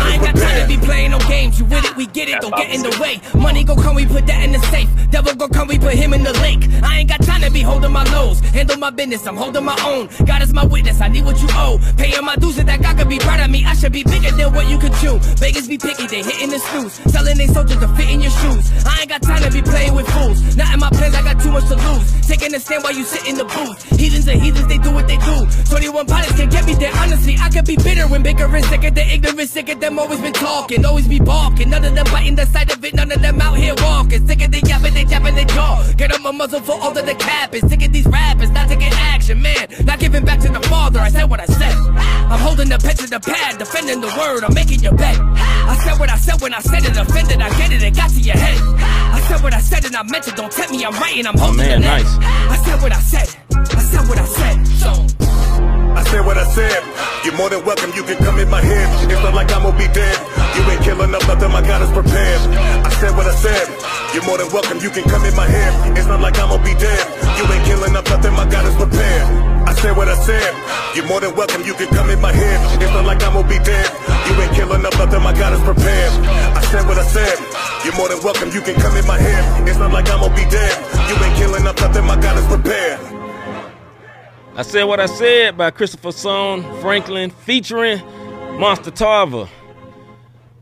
I ain't got time to be playing no games. You with it, we get it. Don't get in the way. Money go come, we put that in the safe. Devil go come, we put him in the lake. I ain't got time to be holding my nose. Handle my business, I'm holding my own. God is my witness, I need what you owe. Paying my dues, so that God could be proud of me. I should be bigger than what you could chew. Beggars be picky, they hitting the snooze. Selling they soldiers to fit in your shoes. I ain't got time to be playing with fools. Not in my plans, I got too much to lose. Taking a stand while you sit in the booth. Heathens are heathens, they do what they do. 21 pilots can get me there. Honestly, I could be bitter when bickering, sick of the ignorant, sick of them always been talking, always be balking. None of them biting the side of it, none of them out here walking. Sick of the yapping, they tapping their jaw. Get on my muzzle for all of the capping. Sick of these rappers, not taking action, man. Not giving back to the father. I said what I said. I'm holding the pen to the pad, defending the word. I'm making your bet. I said what I said when I said it, offended. I get it, it got to your head. I said what I said and I meant it. Don't tempt me, I'm writing, I'm oh, holding man, the nice. I said what I said. I said what I said. I said what I said. You're more than welcome, you can come in my head. It's not like I'm gonna be dead. You ain't killing up nothing, my God is prepared. I said what I said. You're more than welcome, you can come in my head. It's not like I'm gonna be dead. You ain't killing up nothing, my God is prepared. I said what I said. You're more than welcome, you can come in my head. It's not like I'm gonna be dead. You ain't killing up nothing, my God is prepared. I said what I said. You're more than welcome, you can come in my head. It's not like I'm gonna be dead. You ain't killing up nothing, my God is prepared. I said what I said by Christopher Song Franklin featuring Monster Tarver.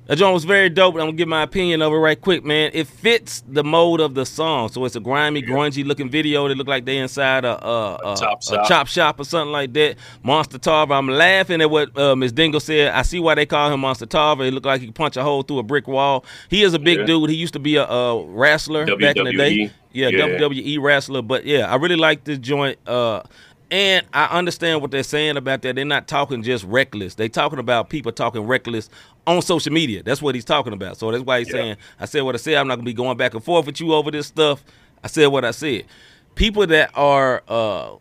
That joint was very dope. I'm gonna give my opinion of it right quick, man. It fits the mode of the song, so it's a grimy, grungy looking video. That look like they inside a, a, a, chop a shop. chop shop or something like that. Monster Tarver. I'm laughing at what uh, Ms. Dingle said. I see why they call him Monster Tarver. He looked like he could punch a hole through a brick wall. He is a big Yeah. dude. He used to be a, a wrestler back in the day. Yeah, Yeah. WWE wrestler. But yeah, I really like this joint. Uh, and I understand what they're saying about that. They're not talking just reckless. They're talking about people talking reckless on social media. That's what he's talking about. So that's why he's saying, I said what I said. I'm not gonna be going back and forth with you over this stuff. I said what I said. People that are uh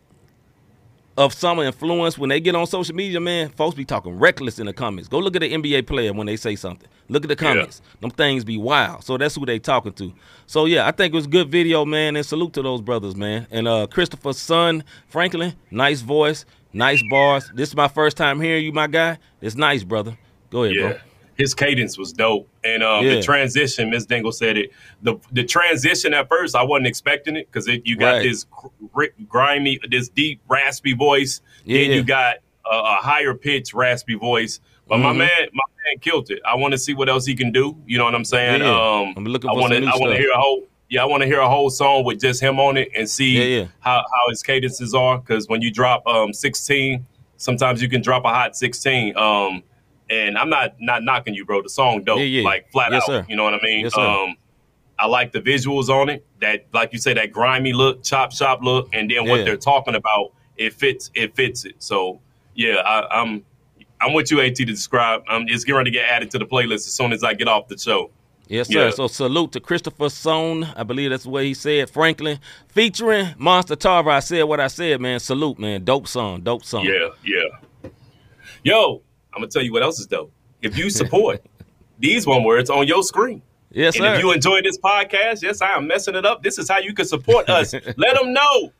of some influence when they get on social media, man, folks be talking reckless in the comments. Go look at the NBA player when they say something. Look at the comments. Them things be wild. So that's who they talking to. So yeah, I think it was a good video, man, and salute to those brothers, man. And uh Christopher's son, Franklin, nice voice, nice bars. This is my first time hearing you, my guy. It's nice, brother. Go ahead, Yeah. bro. His cadence was dope. And um, Yeah. the transition, Miss Dingle said it. The the transition at first, I wasn't expecting it because you got Right. this gr- grimy, this deep, raspy voice. Yeah, then you got a, a higher pitch, raspy voice. But my Mhm. man, my man killed it. I want to see what else he can do. You know what I'm saying? Yeah. Um, I'm looking I for want to. some new I want to hear a whole. Yeah, I want to hear a whole song with just him on it and see how how his cadences are. Because when you drop um 16, sometimes you can drop a hot 16. Um, and I'm not not knocking you, bro. The song dope, Yeah, yeah. like flat Yes, out. sir. You know what I mean? Yes. Um, I like the visuals on it. That, like you say, that grimy look, chop shop look, and then Yeah. what they're talking about, it fits. It fits it. So yeah, I, I'm I'm with you, At, to describe. I'm just getting ready to get added to the playlist as soon as I get off the show. Yes, sir. Yeah. So salute to Christopher Sohn. I believe that's the way he said. Franklin featuring Monster Tarver. I said what I said, man. Salute, man. Dope song. Dope song. Yeah, yeah. Yo, I'm gonna tell you what else is dope. If you support these one words on your screen. Yes, and sir. if you enjoy this podcast, yes, I am messing it up. This is how you can support us. Let them know.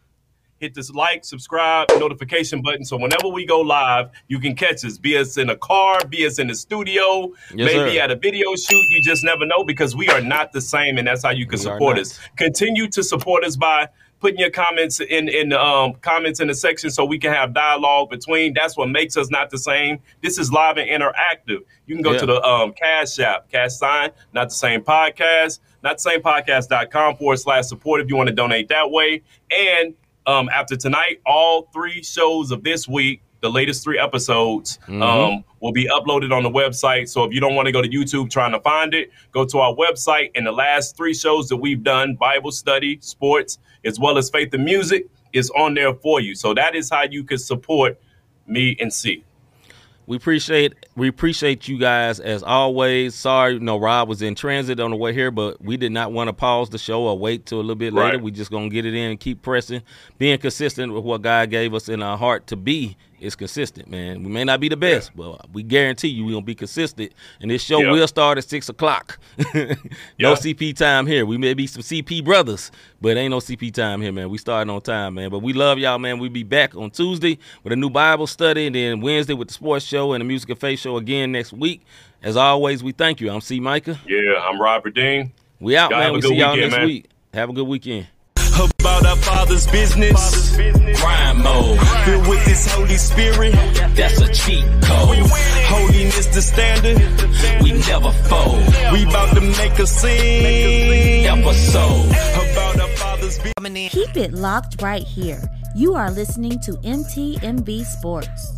Hit this like, subscribe, notification button. So whenever we go live, you can catch us. Be us in a car, be us in the studio, Yes, maybe sir. at a video shoot. You just never know because we are not the same, and that's how you can We support us. Continue to support us by putting your comments in in the um, comments in the section so we can have dialogue between. That's what makes us not the same. This is live and interactive. You can go Yeah. to the um, Cash App, Cash Sign, not the same podcast, not the same podcast.com forward slash support if you want to donate that way. And um, after tonight, all three shows of this week, the latest three episodes, Mhm. um, will be uploaded on the website. So if you don't want to go to YouTube trying to find it, go to our website. And the last three shows that we've done Bible study, sports, as well as faith and music is on there for you. So that is how you can support me and C. We appreciate we appreciate you guys as always. Sorry, you know, Rob was in transit on the way here, but we did not want to pause the show or wait till a little bit later. Right. We just gonna get it in and keep pressing, being consistent with what God gave us in our heart to be is consistent, man. We may not be the best, but we guarantee you we gonna be consistent. And this show Yeah. will start at six o'clock. no Yeah. CP time here. We may be some CP brothers, but ain't no CP time here, man. We starting on time, man. But we love y'all, man. We be back on Tuesday with a new Bible study, and then Wednesday with the sports show and the music and faith show again next week. As always, we thank you. I'm C. Micah. Yeah, I'm Robert Dean. We out, Y'all man. We see y'all next man. week. Have a good weekend. About our father's business. Crime mode. Filled with this Holy Spirit. That's a cheat code. Holiness the standard. We never fold. We about to make a scene. Episode. About our father's business. Keep it locked right here. You are listening to MTMB Sports.